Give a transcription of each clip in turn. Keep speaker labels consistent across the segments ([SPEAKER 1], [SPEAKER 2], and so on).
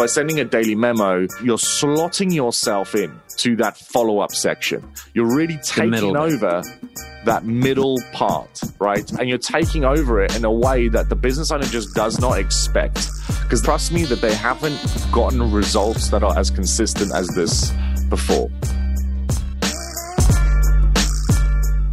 [SPEAKER 1] By sending a daily memo, you're slotting yourself in to that follow up section. You're really taking over that middle part, right? And you're taking over it in a way that the business owner just does not expect. Because trust me that they haven't gotten results that are as consistent as this before.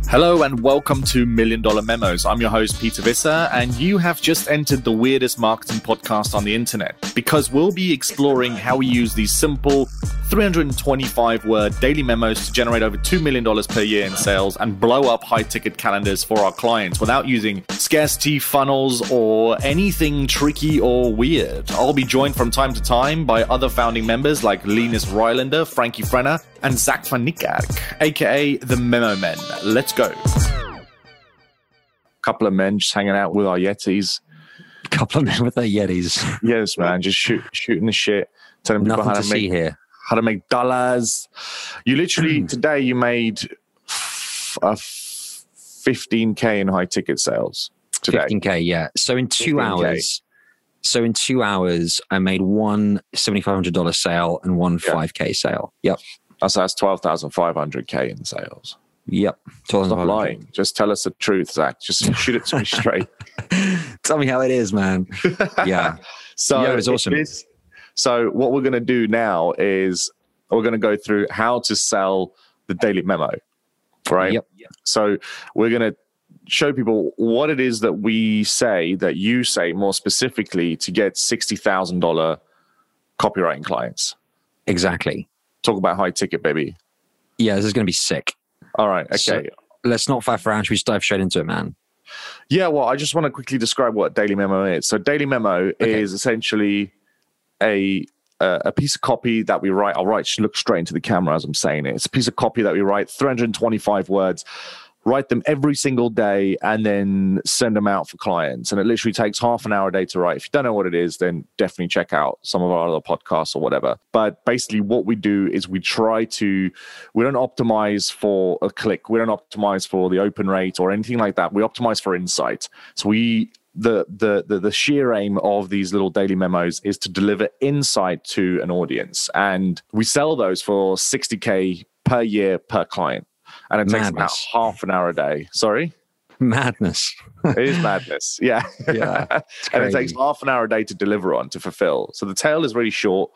[SPEAKER 1] Hello and welcome to Million Dollar Memos. I'm your host, Peter Visser, and you have just entered the weirdest marketing podcast on the internet because we'll be exploring how we use these simple 325 word daily memos to generate over $2 million per year in sales and blow up high ticket calendars for our clients without using scarcity funnels or anything tricky or weird. I'll be joined from time to time by other founding members like Linus Rylander, Frankie Frenner, and Zach van Niekerk, aka the Memo Men. Let's go. Couple of men just hanging out with our Yetis.
[SPEAKER 2] Couple of men with their Yetis.
[SPEAKER 1] Yes, man, just shoot, shooting the shit, telling people
[SPEAKER 2] Nothing
[SPEAKER 1] how
[SPEAKER 2] to
[SPEAKER 1] to,
[SPEAKER 2] see
[SPEAKER 1] make
[SPEAKER 2] here.
[SPEAKER 1] how to make dollars. You literally
[SPEAKER 2] Hmm.
[SPEAKER 1] today you made f- a fifteen k in high ticket sales today.
[SPEAKER 2] 15k, yeah. So in two
[SPEAKER 1] 15K.
[SPEAKER 2] hours, so in two hours, I made one $7,500 sale and one
[SPEAKER 1] Yeah.
[SPEAKER 2] 5k sale. Yep.
[SPEAKER 1] That's that's twelve thousand five hundred k in sales.
[SPEAKER 2] Yep.
[SPEAKER 1] Stop lying. Just tell us the truth, Zach. Just shoot it to me straight.
[SPEAKER 2] Tell me how it is, man. Yeah.
[SPEAKER 1] So
[SPEAKER 2] Yeah, it was awesome.
[SPEAKER 1] this- so what we're going to do now is we're going to go through how to sell the daily memo, right?
[SPEAKER 2] Yep.
[SPEAKER 1] So we're going to show people what it is that we say that you say more specifically to get sixty thousand dollar copywriting clients.
[SPEAKER 2] Exactly.
[SPEAKER 1] Talk about high ticket, baby.
[SPEAKER 2] Yeah, this is going to be sick.
[SPEAKER 1] All right. Okay.
[SPEAKER 2] So- Let's not faff around. Should we just dive straight into it, man?
[SPEAKER 1] Yeah, well, I just want to quickly describe what Daily Memo is. So, Daily Memo
[SPEAKER 2] Okay.
[SPEAKER 1] is essentially a uh, a piece of copy that we write. I'll write look straight into the camera as I'm saying it. It's a piece of copy that we write, 325 words. Write them every single day and then send them out for clients. And it literally takes half an hour a day to write. If you don't know what it is, then definitely check out some of our other podcasts or whatever. But basically, what we do is we try to, we don't optimize for a click, we don't optimize for the open rate or anything like that. We optimize for insight. So we, the, the the the sheer aim of these little daily memos is to deliver insight to an audience and we sell those for 60k per year per client and it takes about half an hour a day. Sorry?
[SPEAKER 2] Madness.
[SPEAKER 1] it is madness. Yeah.
[SPEAKER 2] Yeah,
[SPEAKER 1] and it takes half an hour a day to deliver on to fulfill. So the tail is really short.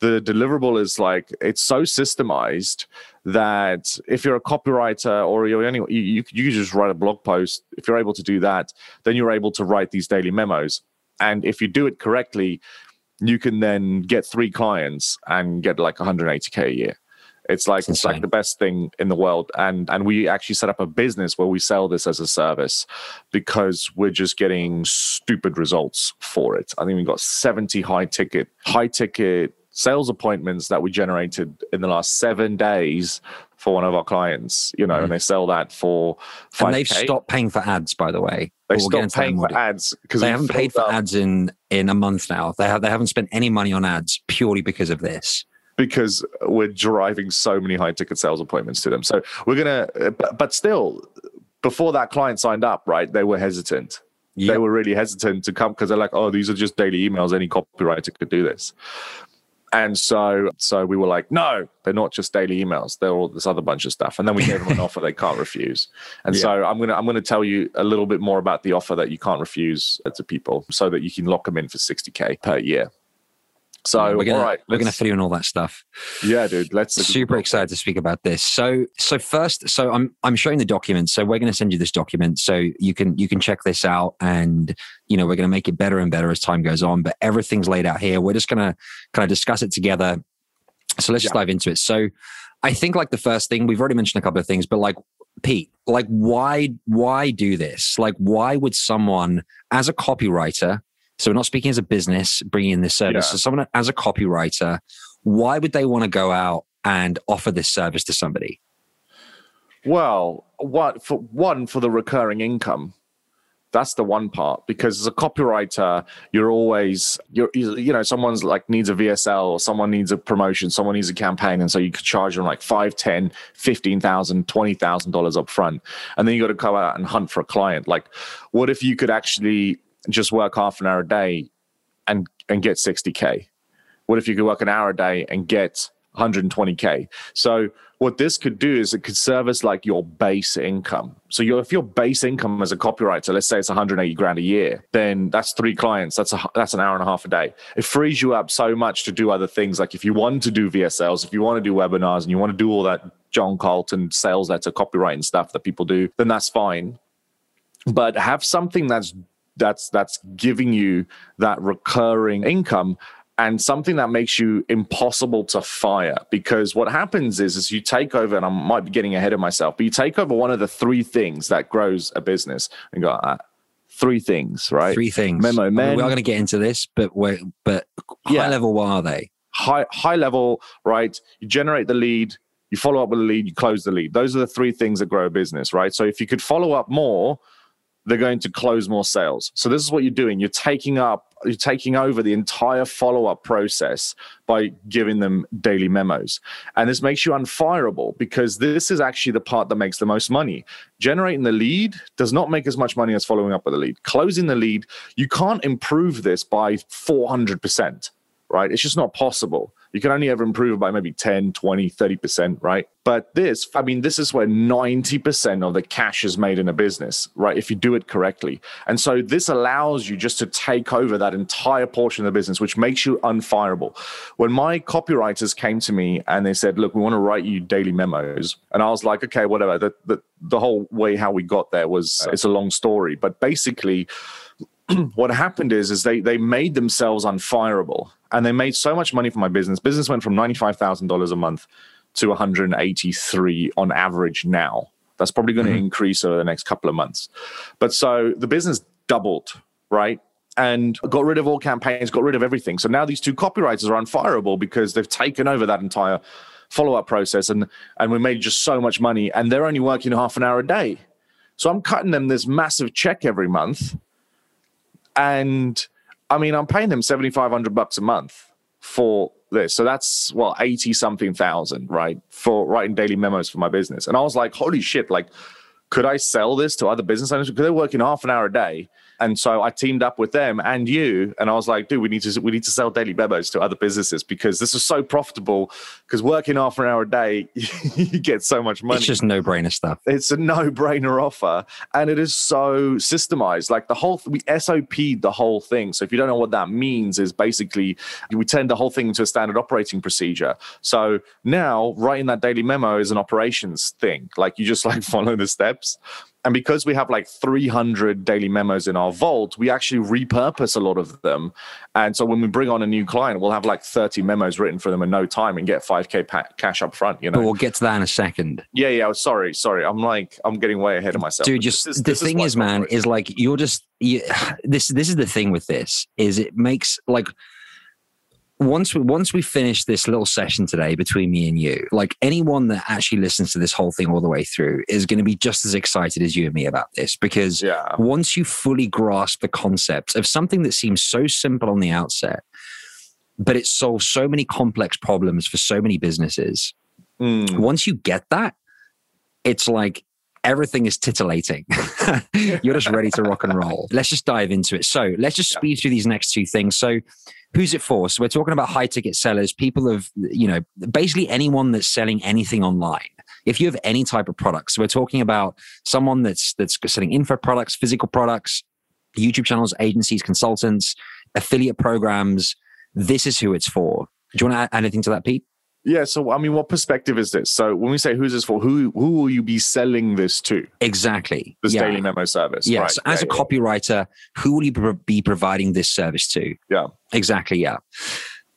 [SPEAKER 1] The deliverable is like it's so systemized that if you're a copywriter or you're any you, you you just write a blog post. If you're able to do that then you're able to write these daily memos. And if you do it correctly you can then get three clients and get like 180k a year it's like
[SPEAKER 2] It's
[SPEAKER 1] it's like the best thing in the world and and we actually set up a business where we sell this as a service because we're just getting stupid results for it i think we got 70 high ticket high ticket sales appointments that we generated in the last seven days for one of our clients you know and they sell that for 5K.
[SPEAKER 2] Mm-hmm. And they've stopped paying for ads, by the way.
[SPEAKER 1] they
[SPEAKER 2] we'll
[SPEAKER 1] stopped
[SPEAKER 2] into that in
[SPEAKER 1] paying for ads because
[SPEAKER 2] They haven't paid for ads in in a month now. They have they haven't spent any money on ads purely because of this.
[SPEAKER 1] Because we're driving so many high ticket sales appointments to them. So we're gonna, but, but still, before that client signed up, right? They were hesitant. They were really hesitant to come because they're like, "Oh, these are just daily emails. Any copywriter could do this." And so, so we were like, "No, they're not just daily emails. They're all this other bunch of stuff." And then we gave them an offer they can't refuse. And so I'm gonna I'm gonna tell you a little bit more about the offer that you can't refuse to people, so that you can lock them in for 60k per year. So
[SPEAKER 2] we're gonna
[SPEAKER 1] all right,
[SPEAKER 2] we're gonna fill you in all that stuff.
[SPEAKER 1] yeah, dude. Let's
[SPEAKER 2] Super excited to speak about this. So so first, so I'm I'm showing the document. So we're going to send you this document so you can you can check this out, and you know we're going to make it better and better as time goes on. But everything's laid out here. We're just going to kind of discuss it together. So let's just
[SPEAKER 1] Yeah.
[SPEAKER 2] dive into it. So I think like the first thing we've already mentioned a couple of things, but like Pete, like why why do this? Like why would someone as a copywriter? So we're not speaking as a business bringing in this service.
[SPEAKER 1] Yeah.
[SPEAKER 2] So someone as a copywriter, why would they want to go out and offer this service to somebody?
[SPEAKER 1] Well, what for one for the recurring income. That's the one part because as a copywriter, you're always you're you you know someone's like needs a VSL or someone needs a promotion, someone needs a campaign, and so you could charge them like five, ten, fifteen thousand, twenty thousand dollars up front, and then you got to go out and hunt for a client. Like, what if you could actually just work half an hour a day and and get sixty k? What if you could work an hour a day and get 120k? So what this could do is it could serve as like your base income. So your if your base income as a copywriter, let's say it's 180 grand a year, then that's three clients. That's a that's an hour and a half a day. It frees you up so much to do other things. Like if you want to do VSLs, if you want to do webinars, and you want to do all that John Carlton sales letter copywriting stuff that people do, then that's fine. But have something that's that's that's giving you that recurring income and something that makes you impossible to fire. Because what happens is is you take over and i might be getting ahead of myself but you take over one of the three things that grows a business. And go ah, three things right?
[SPEAKER 2] Three things.
[SPEAKER 1] memo
[SPEAKER 2] I mean, we are going to get into this, but we're, but high
[SPEAKER 1] Yeah.
[SPEAKER 2] level, what are they?
[SPEAKER 1] high high level right? You generate the lead you follow up with the lead you close the lead. Those are the three things that grow a business right? So if you could follow up more they're going to close more sales. So this is what you're doing. You're taking up you're taking over the entire follow-up process by giving them daily memos. And this makes you unfireable because this is actually the part that makes the most money. Generating the lead does not make as much money as following up with the lead. Closing the lead you can't improve this by 400% right? It's just not possible. You can only ever improve by maybe 10, 20, 30%, right? But this, I mean, this is where 90% of the cash is made in a business, right? If you do it correctly. And so this allows you just to take over that entire portion of the business, which makes you unfireable. When my copywriters came to me and they said, look, we want to write you daily memos. And I was like, okay, whatever. The, the, the whole way how we got there was, it's a long story. But basically, what happened is is they they made themselves unfireable and they made so much money from my business. Business went from $95000 a month to 183 on average now. That's probably going to mm-hmm. increase over the next couple of months. But so the business doubled right? And got rid of all campaigns got rid of everything. So now these two copywriters are unfireable because they've taken over that entire follow-up process and and we made just so much money and they're only working half an hour a day. So i'm cutting them this massive check every month and I mean, I'm paying them 7,500 bucks a month for this. So that's well, 80 something thousand, right? For writing daily memos for my business. And I was like, holy shit, like, could I sell this to other business owners? Because they're working half an hour a day. And so I teamed up with them and you, and I was like, dude, we need to we need to sell daily memos to other businesses because this is so profitable. Because working half an hour a day, you get so much money
[SPEAKER 2] It's just no brainer stuff.
[SPEAKER 1] it's a no-brainer offer and it is so systemized like the whole we sop'd the whole thing so if you don't know what that means is basically we turned the whole thing into a standard operating procedure so now writing that daily memo is an operations thing like you just like follow the steps and because we have like 300 daily memos in our vault, we actually repurpose a lot of them. And so when we bring on a new client, we'll have like 30 memos written for them in no time and get 5K pa- cash up front, you know?
[SPEAKER 2] But we'll get to that in a second.
[SPEAKER 1] Yeah, yeah. Sorry, sorry. I'm like, I'm getting way ahead of myself.
[SPEAKER 2] Dude, just
[SPEAKER 1] this
[SPEAKER 2] the thing
[SPEAKER 1] why
[SPEAKER 2] is, man, is like you're just you, this. This is the thing with this is it makes like once we once we finish this little session today between me and you, like anyone that actually listens to this whole thing all the way through is going to be just as excited as you and me about this because
[SPEAKER 1] yeah,
[SPEAKER 2] once you fully grasp the concept of something that seems so simple on the outset, but it solves so many complex problems for so many businesses.
[SPEAKER 1] Mm.
[SPEAKER 2] Once you get that, it's like everything is titillating. You're just ready to rock and roll. Let's just dive into it. So let's just speed through these next two things. So who's it for? So we're talking about high ticket sellers, people of, you know, basically anyone that's selling anything online. If you have any type of products, so we're talking about someone that's that's selling info products, physical products, YouTube channels, agencies, consultants, affiliate programs. This is who it's for. Do you want to add anything to that, Pete?
[SPEAKER 1] Yeah. So, I mean, what perspective is this? So, when we say who's this for, who who will you be selling this to?
[SPEAKER 2] Exactly.
[SPEAKER 1] This
[SPEAKER 2] Yeah.
[SPEAKER 1] daily memo service.
[SPEAKER 2] Yes,
[SPEAKER 1] right.
[SPEAKER 2] as
[SPEAKER 1] Yeah,
[SPEAKER 2] a copywriter, who will you be providing this service to?
[SPEAKER 1] Yeah.
[SPEAKER 2] Exactly, yeah.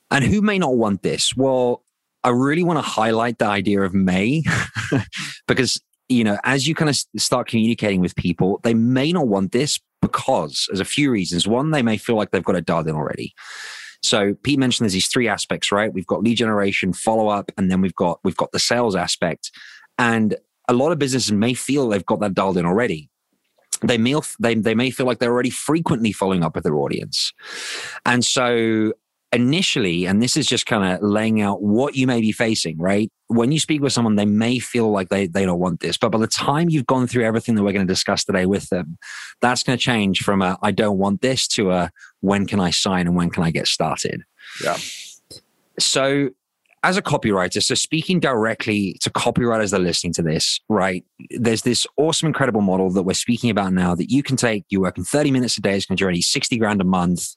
[SPEAKER 2] And who may not want this? Well, I really want to highlight the idea of may because, you know, as you kind of start communicating with people, they may not want this because there's a few reasons. One, they may feel like they've got dialed in already. So Pete mentioned there's these three aspects, right? We've got lead generation, follow up, and then we've got we've got the sales aspect. And a lot of businesses may feel they've got that dialed in already. They may they they may feel like they're already frequently following up with their audience, and so initially, and this is just kind of laying out what you may be facing, right? When you speak with someone, they may feel like they they don't want this, but by the time you've gone through everything that we're going to discuss today with them, that's going to change from a I don't want this to a when can I sign and when can I get started.
[SPEAKER 1] Yeah.
[SPEAKER 2] So as a copywriter, so speaking directly to copywriters that are listening to this, right? There's this awesome, incredible model that we're speaking about now that you can take, you work in 30 minutes a day, it's going to generate 60 grand a month.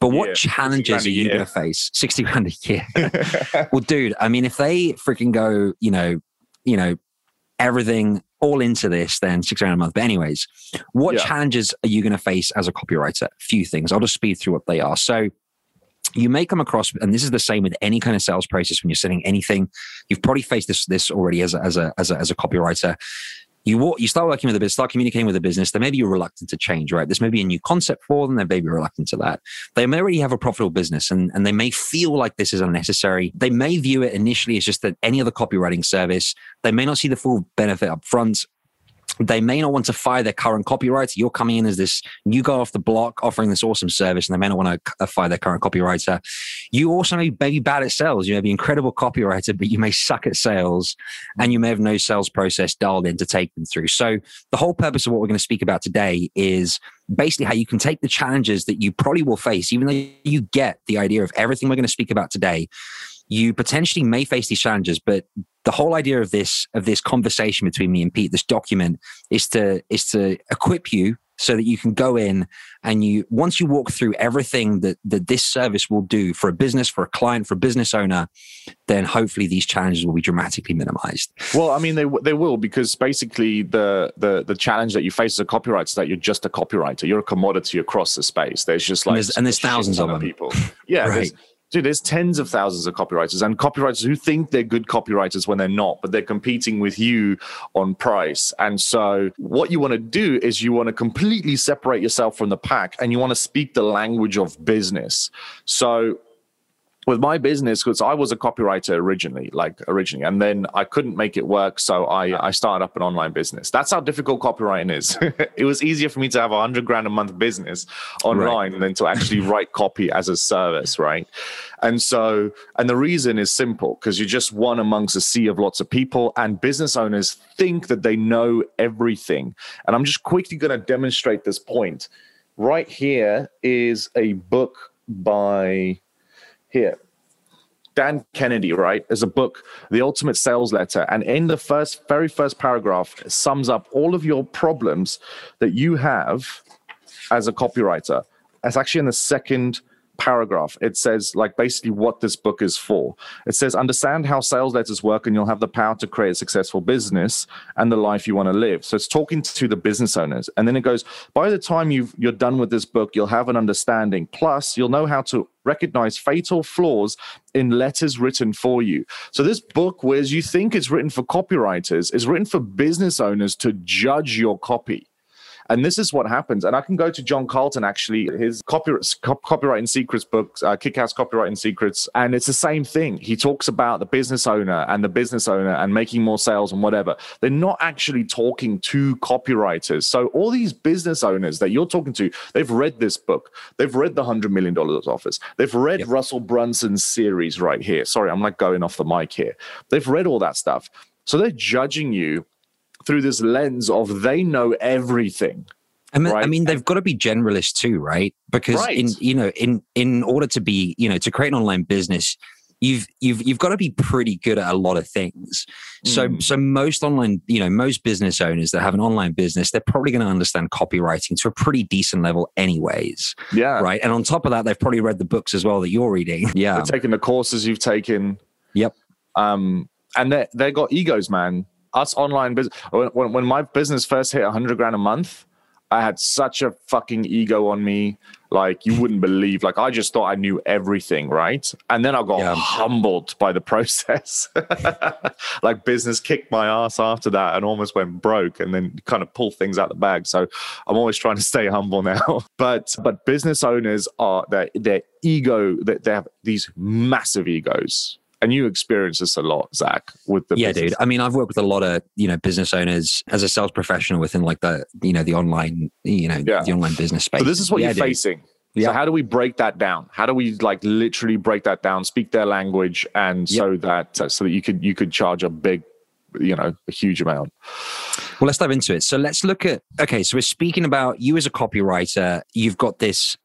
[SPEAKER 2] But what
[SPEAKER 1] Yeah,
[SPEAKER 2] challenges are you going to face? 60 grand a year. well, dude, I mean, if they freaking go, you know, you know, everything all into this, then six grand a month. But anyways, what
[SPEAKER 1] Yeah.
[SPEAKER 2] challenges are you going to face as a copywriter? A few things. I'll just speed through what they are. So you may come across, and this is the same with any kind of sales process when you're selling anything. You've probably faced this this already as a as a as a, as a copywriter. You walk, you start working with a business, start communicating with a business. Then maybe you're reluctant to change, right? This may be a new concept for them. They may be reluctant to that. They may already have a profitable business, and and they may feel like this is unnecessary. They may view it initially as just that any other copywriting service. They may not see the full benefit up front they may not want to fire their current copywriter. You're coming in as this new guy off the block offering this awesome service, and they may not want to uh, fire their current copywriter. You also may be bad at sales. You may be incredible copywriter, but you may suck at sales, and you may have no sales process dialed in to take them through. So, the whole purpose of what we're going to speak about today is basically how you can take the challenges that you probably will face, even though you get the idea of everything we're going to speak about today. You potentially may face these challenges, but the whole idea of this of this conversation between me and Pete, this document, is to is to equip you so that you can go in and you once you walk through everything that that this service will do for a business, for a client, for a business owner, then hopefully these challenges will be dramatically minimized.
[SPEAKER 1] Well, I mean, they they will because basically the the the challenge that you face as a copywriter is that you're just a copywriter. You're a commodity across the space. There's just like
[SPEAKER 2] And there's- and there's thousands of them.
[SPEAKER 1] people. Yeah,
[SPEAKER 2] Right.
[SPEAKER 1] Dude, there's tens of thousands of copywriters and copywriters who think they're good copywriters when they're not, but they're competing with you on price. And so, what you want to do is you want to completely separate yourself from the pack, and you want to speak the language of business. So with my business because I was a copywriter originally, like originally, and then I couldn't make it work, so I I started up an online business. That's how difficult copywriting is. it was easier for me to have a hundred grand a month business online than to actually write copy as a service, right? And so, and the reason is simple because you're just one amongst a sea of lots of people, and business owners think that they know everything. And I'm just quickly going to demonstrate this point. Right here is a book by here. Dan Kennedy, right, is a book, The Ultimate Sales Letter. And in the first, very first paragraph, sums up all of your problems that you have as a copywriter. It's actually in the second paragraph. It says, like, basically what this book is for. It says, understand how sales letters work, and you'll have the power to create a successful business and the life you want to live. So it's talking to the business owners. And then it goes, by the time you've, you're done with this book, you'll have an understanding. Plus, you'll know how to recognize fatal flaws in letters written for you. So this book, whereas you think it's written for copywriters, is written for business owners to judge your copy. And this is what happens. And I can go to John Carlton, actually, his copy, cop, Copywriting Secrets books, uh, Kick Ass Copywriting Secrets. And it's the same thing. He talks about the business owner and the business owner and making more sales and whatever. They're not actually talking to copywriters. So all these business owners that you're talking to, they've read this book. They've read the $100 million Offers. They've read
[SPEAKER 2] Yep.
[SPEAKER 1] Russell Brunson's series right here. Sorry, I'm like going off the mic here. They've read all that stuff. So they're judging you through this lens of they know everything.
[SPEAKER 2] I mean, I mean, they've got to be generalists too, right? Because
[SPEAKER 1] Right.
[SPEAKER 2] in you know, in in order to be, you know, to create an online business, you've you've you've got to be pretty good at a lot of things. So
[SPEAKER 1] Mm.
[SPEAKER 2] so most online, you know, most business owners that have an online business, they're probably going to understand copywriting to a pretty decent level, anyways,
[SPEAKER 1] Yeah.
[SPEAKER 2] right? And on top of that, they've probably read the books as well that you're reading. Yeah,
[SPEAKER 1] They're taking the courses you've taken.
[SPEAKER 2] Yep.
[SPEAKER 1] Um, and they they got egos, man. Us online business. When, when my business first hit 100 grand a month, I had such a fucking ego on me. Like you wouldn't believe. Like I just thought I knew everything, right? And then I got
[SPEAKER 2] Yeah.
[SPEAKER 1] humbled by the process. like business kicked my ass after that and almost went broke, and then kind of pull things out the bag. So I'm always trying to stay humble now. But but business owners are their their ego that they have these massive egos. And you experience this a lot, Zach, with the
[SPEAKER 2] yeah,
[SPEAKER 1] business.
[SPEAKER 2] dude. I mean, I've worked with a lot of you know business owners as a sales professional within like the you know the online you know
[SPEAKER 1] Yeah.
[SPEAKER 2] the online business space.
[SPEAKER 1] So this is what
[SPEAKER 2] Yeah,
[SPEAKER 1] you're
[SPEAKER 2] dude.
[SPEAKER 1] facing.
[SPEAKER 2] Yeah.
[SPEAKER 1] So how do we break that down? How do we like literally break that down, speak their language, and so that uh, so that you could you could charge a big, you know, a huge amount.
[SPEAKER 2] Well, let's dive into it. So let's look at okay. So we're speaking about you as a copywriter. You've got this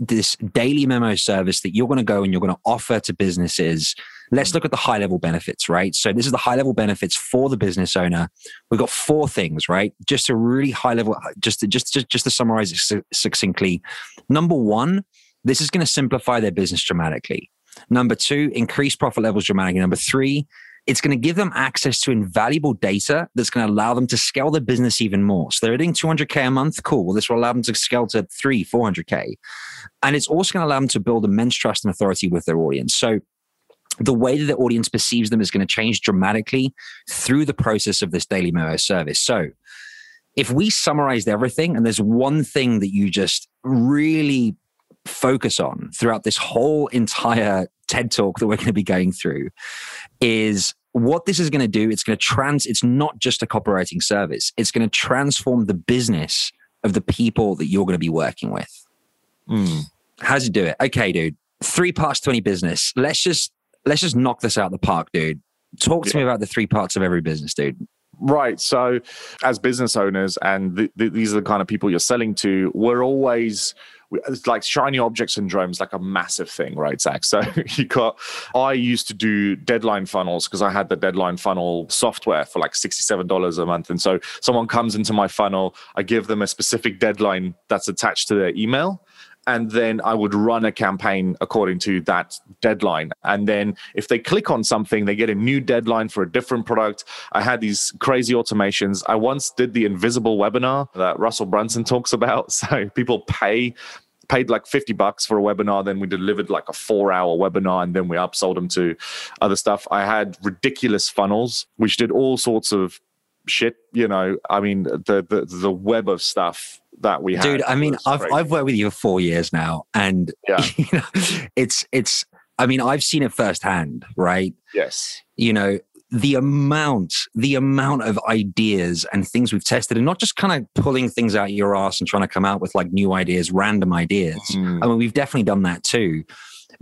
[SPEAKER 2] this daily memo service that you're going to go and you're going to offer to businesses. Let's look at the high level benefits, right? So this is the high level benefits for the business owner. We've got four things, right? Just a really high level, just to, just just just to summarize it succinctly. Number one, this is going to simplify their business dramatically. Number two, increase profit levels dramatically. Number three, it's going to give them access to invaluable data that's going to allow them to scale their business even more. So they're hitting 200K a month. Cool. Well, this will allow them to scale to three, 400K. And it's also going to allow them to build immense trust and authority with their audience. So the way that the audience perceives them is going to change dramatically through the process of this daily memo service. So if we summarized everything and there's one thing that you just really focus on throughout this whole entire TED talk that we're going to be going through is what this is going to do. It's going to trans, it's not just a copywriting service. It's going to transform the business of the people that you're going to be working with. Mm. How's it do it? Okay, dude. Three parts to any business. Let's just let's just knock this out of the park, dude. Talk to yeah. me about the three parts of every business, dude.
[SPEAKER 1] Right. So, as business owners, and th- th- these are the kind of people you're selling to, we're always it's like shiny object syndrome is like a massive thing, right, Zach? So you got, I used to do deadline funnels because I had the deadline funnel software for like $67 a month. And so someone comes into my funnel, I give them a specific deadline that's attached to their email and then I would run a campaign according to that deadline. And then if they click on something, they get a new deadline for a different product. I had these crazy automations. I once did the invisible webinar that Russell Brunson talks about. So people pay paid like 50 bucks for a webinar then we delivered like a four hour webinar and then we upsold them to other stuff i had ridiculous funnels which did all sorts of shit you know i mean the the, the web of stuff that we have.
[SPEAKER 2] Dude, I mean, I've I've worked with you for four years now, and yeah. you know, it's it's. I mean, I've seen it firsthand, right?
[SPEAKER 1] Yes.
[SPEAKER 2] You know, the amount, the amount of ideas and things we've tested, and not just kind of pulling things out your ass and trying to come out with like new ideas, random ideas. Mm. I mean, we've definitely done that too.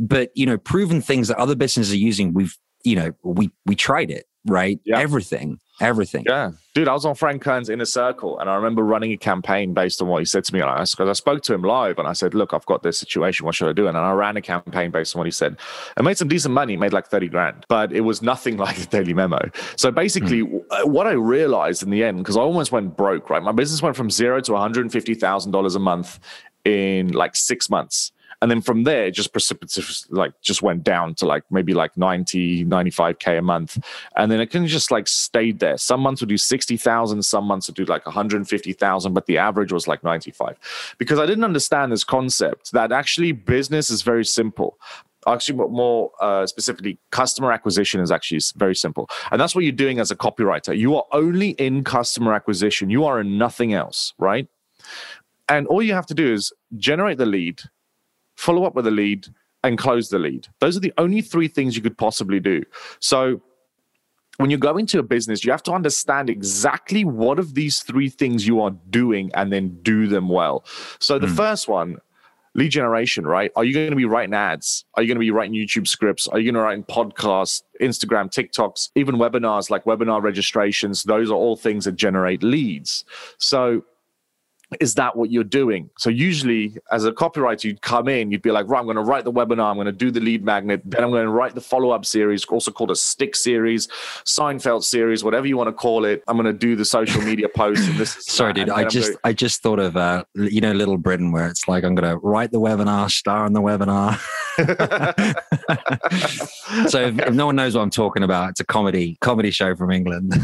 [SPEAKER 2] But you know, proven things that other businesses are using, we've you know, we we tried it, right? Yeah. Everything everything.
[SPEAKER 1] Yeah, dude, I was on Frank Kern's inner circle, and I remember running a campaign based on what he said to me. Because I, I spoke to him live, and I said, "Look, I've got this situation. What should I do?" And I ran a campaign based on what he said. I made some decent money, made like thirty grand, but it was nothing like the Daily Memo. So basically, mm. what I realized in the end, because I almost went broke. Right, my business went from zero to one hundred and fifty thousand dollars a month in like six months and then from there it just precipitously like just went down to like maybe like 90 95k a month. And then it can just like stayed there. Some months would do 60000 some months would do like 150000 but the average was like 95 because i didn't understand this concept that actually business is very simple. Actually more uh, specifically customer acquisition is actually very simple. And that's what you're doing as a copywriter. You are only in customer acquisition. You are in nothing else right? And all you have to do is generate the lead follow up with a lead, and close the lead. Those are the only three things you could possibly do. So when you go into a business, you have to understand exactly what of these three things you are doing and then do them well. So the mm. first one, lead generation, right? Are you going to be writing ads? Are you going to be writing YouTube scripts? Are you going to write podcasts, Instagram, TikToks, even webinars like webinar registrations? Those are all things that generate leads. So is that what you're doing? So usually as a copywriter, you'd come in, you'd be like, right, I'm going to write the webinar, I'm going to do the lead magnet, then I'm going to write the follow-up series, also called a stick series, Seinfeld series, whatever you want to call it. I'm going to do the social media posts. And this is
[SPEAKER 2] sorry, dude. I just going- I just thought of uh, you know, Little Britain, where it's like I'm going to write the webinar, star in the webinar. so if, if, no one knows what I'm talking about, it's a comedy comedy show from England.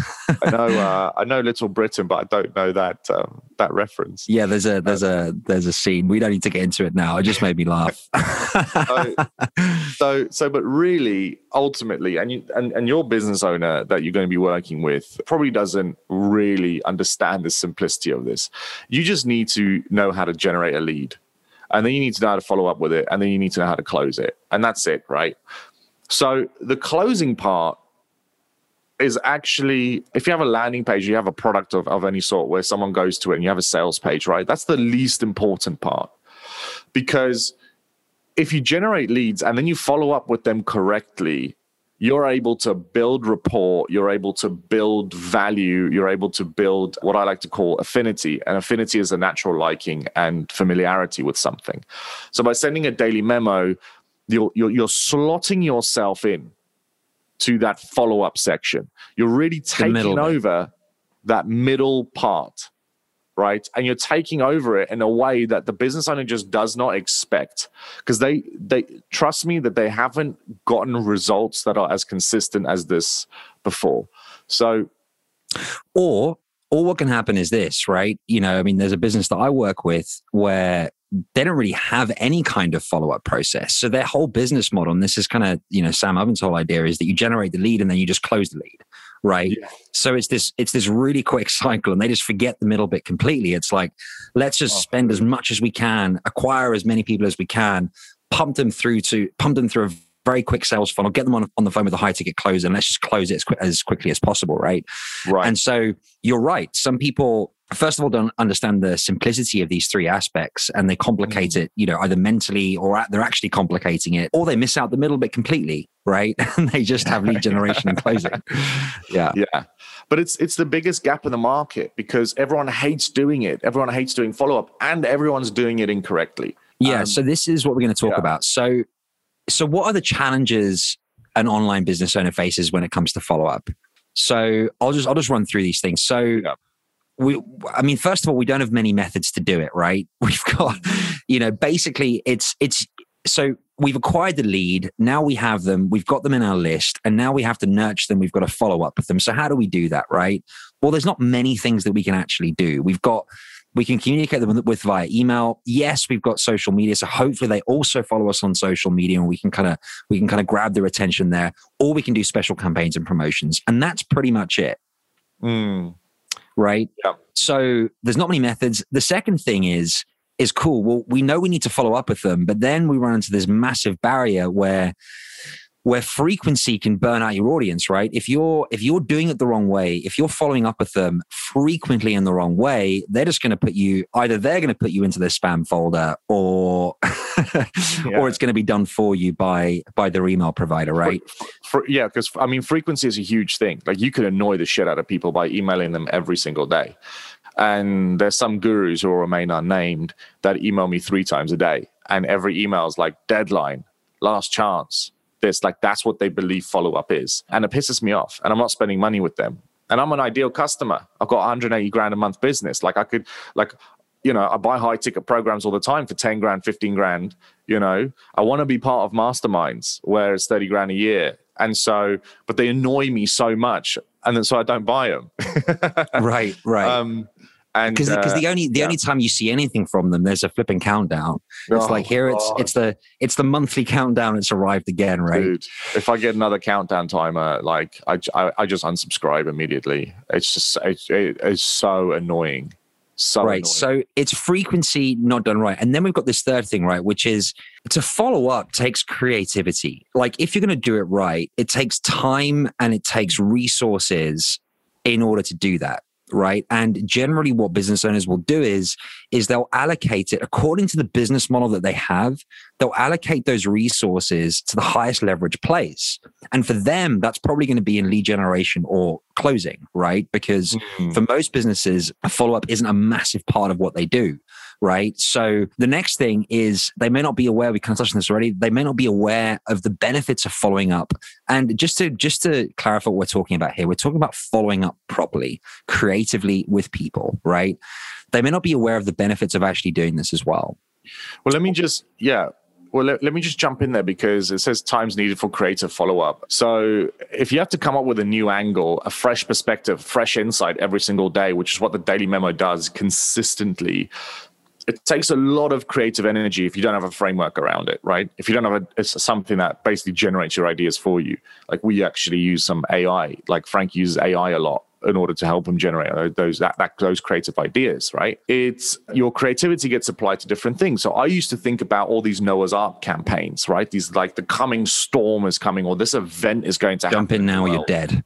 [SPEAKER 1] I know uh, I know Little Britain, but I don't know that um, that reference.
[SPEAKER 2] Yeah, there's a there's a there's a scene. We don't need to get into it now. It just made me laugh.
[SPEAKER 1] so, so, so but really ultimately and you and, and your business owner that you're going to be working with probably doesn't really understand the simplicity of this. You just need to know how to generate a lead and then you need to know how to follow up with it, and then you need to know how to close it, and that's it, right? So the closing part is actually if you have a landing page, you have a product of, of any sort where someone goes to it and you have a sales page, right? That's the least important part. Because if you generate leads and then you follow up with them correctly, you're able to build rapport, you're able to build value, you're able to build what I like to call affinity. And affinity is a natural liking and familiarity with something. So by sending a daily memo, you're, you're, you're slotting yourself in to that follow up section. You're really taking over that middle part right? And you're taking over it in a way that the business owner just does not expect. Because they they trust me that they haven't gotten results that are as consistent as this before. So
[SPEAKER 2] or or what can happen is this right? You know i mean there's a business that i work with where they don't really have any kind of follow-up process. So their whole business model and this is kind of you know Sam Ovens' whole idea is that you generate the lead and then you just close the lead right yeah. so it's this it's this really quick cycle and they just forget the middle bit completely it's like let's just oh. spend as much as we can acquire as many people as we can pump them through to pump them through a very quick sales funnel get them on, on the phone with a high ticket close and let's just close it as, quick, as quickly as possible right
[SPEAKER 1] right
[SPEAKER 2] and so you're right some people first of all don't understand the simplicity of these three aspects and they complicate mm. it you know either mentally or they're actually complicating it or they miss out the middle bit completely right? And they just have lead generation and closing yeah.
[SPEAKER 1] Yeah. But it's it's the biggest gap in the market because everyone hates doing it. Everyone hates doing follow-up and everyone's doing it incorrectly.
[SPEAKER 2] Yeah um, so this is what we're going to talk yeah. about. So so what are the challenges an online business owner faces when it comes to follow-up? So i'll just i'll just run through these things. So yeah. we i mean first of all we don't have many methods to do it right? We've got you know basically it's it's so we've acquired the lead. Now we have them. We've got them in our list and now we have to nurture them. We've got to follow up with them. So how do we do that right? Well there's not many things that we can actually do. We've got we can communicate them with via email. Yes we've got social media so hopefully they also follow us on social media and we can kind of we can kind of grab their attention there or we can do special campaigns and promotions and that's pretty much it.
[SPEAKER 1] Mm
[SPEAKER 2] right?
[SPEAKER 1] Yeah.
[SPEAKER 2] So there's not many methods. The second thing is is cool. Well, we know we need to follow up with them, but then we run into this massive barrier where where frequency can burn out your audience, right? If you're if you're doing it the wrong way, if you're following up with them frequently in the wrong way, they're just going to put you either they're going to put you into their spam folder or yeah. or it's going to be done for you by by their email provider, right?
[SPEAKER 1] For, for, yeah, because I mean, frequency is a huge thing. Like you can annoy the shit out of people by emailing them every single day. And there's some gurus who will remain unnamed that email me three times a day, and every email is like deadline, last chance this. Like that's what they believe follow up is. And it pisses me off. And I'm not spending money with them. And I'm an ideal customer. I've got 180 grand a month business. Like I could, like, you know, I buy high ticket programs all the time for 10 grand, 15 grand. You know, I want to be part of masterminds where it's 30 grand a year. And so, but they annoy me so much. And then so I don't buy them.
[SPEAKER 2] right, right. Um, and because uh, the only the yeah. only time you see anything from them, there's a flipping countdown. It's oh, like here, it's God. it's the it's the monthly countdown. It's arrived again, right? Dude,
[SPEAKER 1] if I get another countdown timer, like I, I, I just unsubscribe immediately. It's just it, it, it's so annoying. So
[SPEAKER 2] right.
[SPEAKER 1] Annoying.
[SPEAKER 2] So it's frequency not done right, and then we've got this third thing, right, which is to follow up takes creativity. Like if you're going to do it right, it takes time and it takes resources in order to do that right? And generally what business owners will do is is they'll allocate it according to the business model that they have. They'll allocate those resources to the highest leverage place. And for them that's probably going to be in lead generation or closing right? Because mm-hmm. for most businesses a follow-up isn't a massive part of what they do right? So the next thing is they may not be aware. We kind of touched on this already. They may not be aware of the benefits of following up. And just to just to clarify what we're talking about here, we're talking about following up properly, creatively with people, right? They may not be aware of the benefits of actually doing this as well.
[SPEAKER 1] Well, let me just yeah. Well, let, let, me just jump in there because it says times needed for creative follow up. So, if you have to come up with a new angle, a fresh perspective, fresh insight every single day, which is what the Daily Memo does consistently, it takes a lot of creative energy if you don't have a framework around it, right? If you don't have a, it's something that basically generates your ideas for you. Like we actually use some AI, like Frank uses AI a lot in order to help him generate those that, that those creative ideas, right? It's your creativity gets applied to different things. So I used to think about all these Noah's Ark campaigns, right? These like the coming storm is coming, or this event is going to
[SPEAKER 2] jump
[SPEAKER 1] happen
[SPEAKER 2] in now, well. you're dead.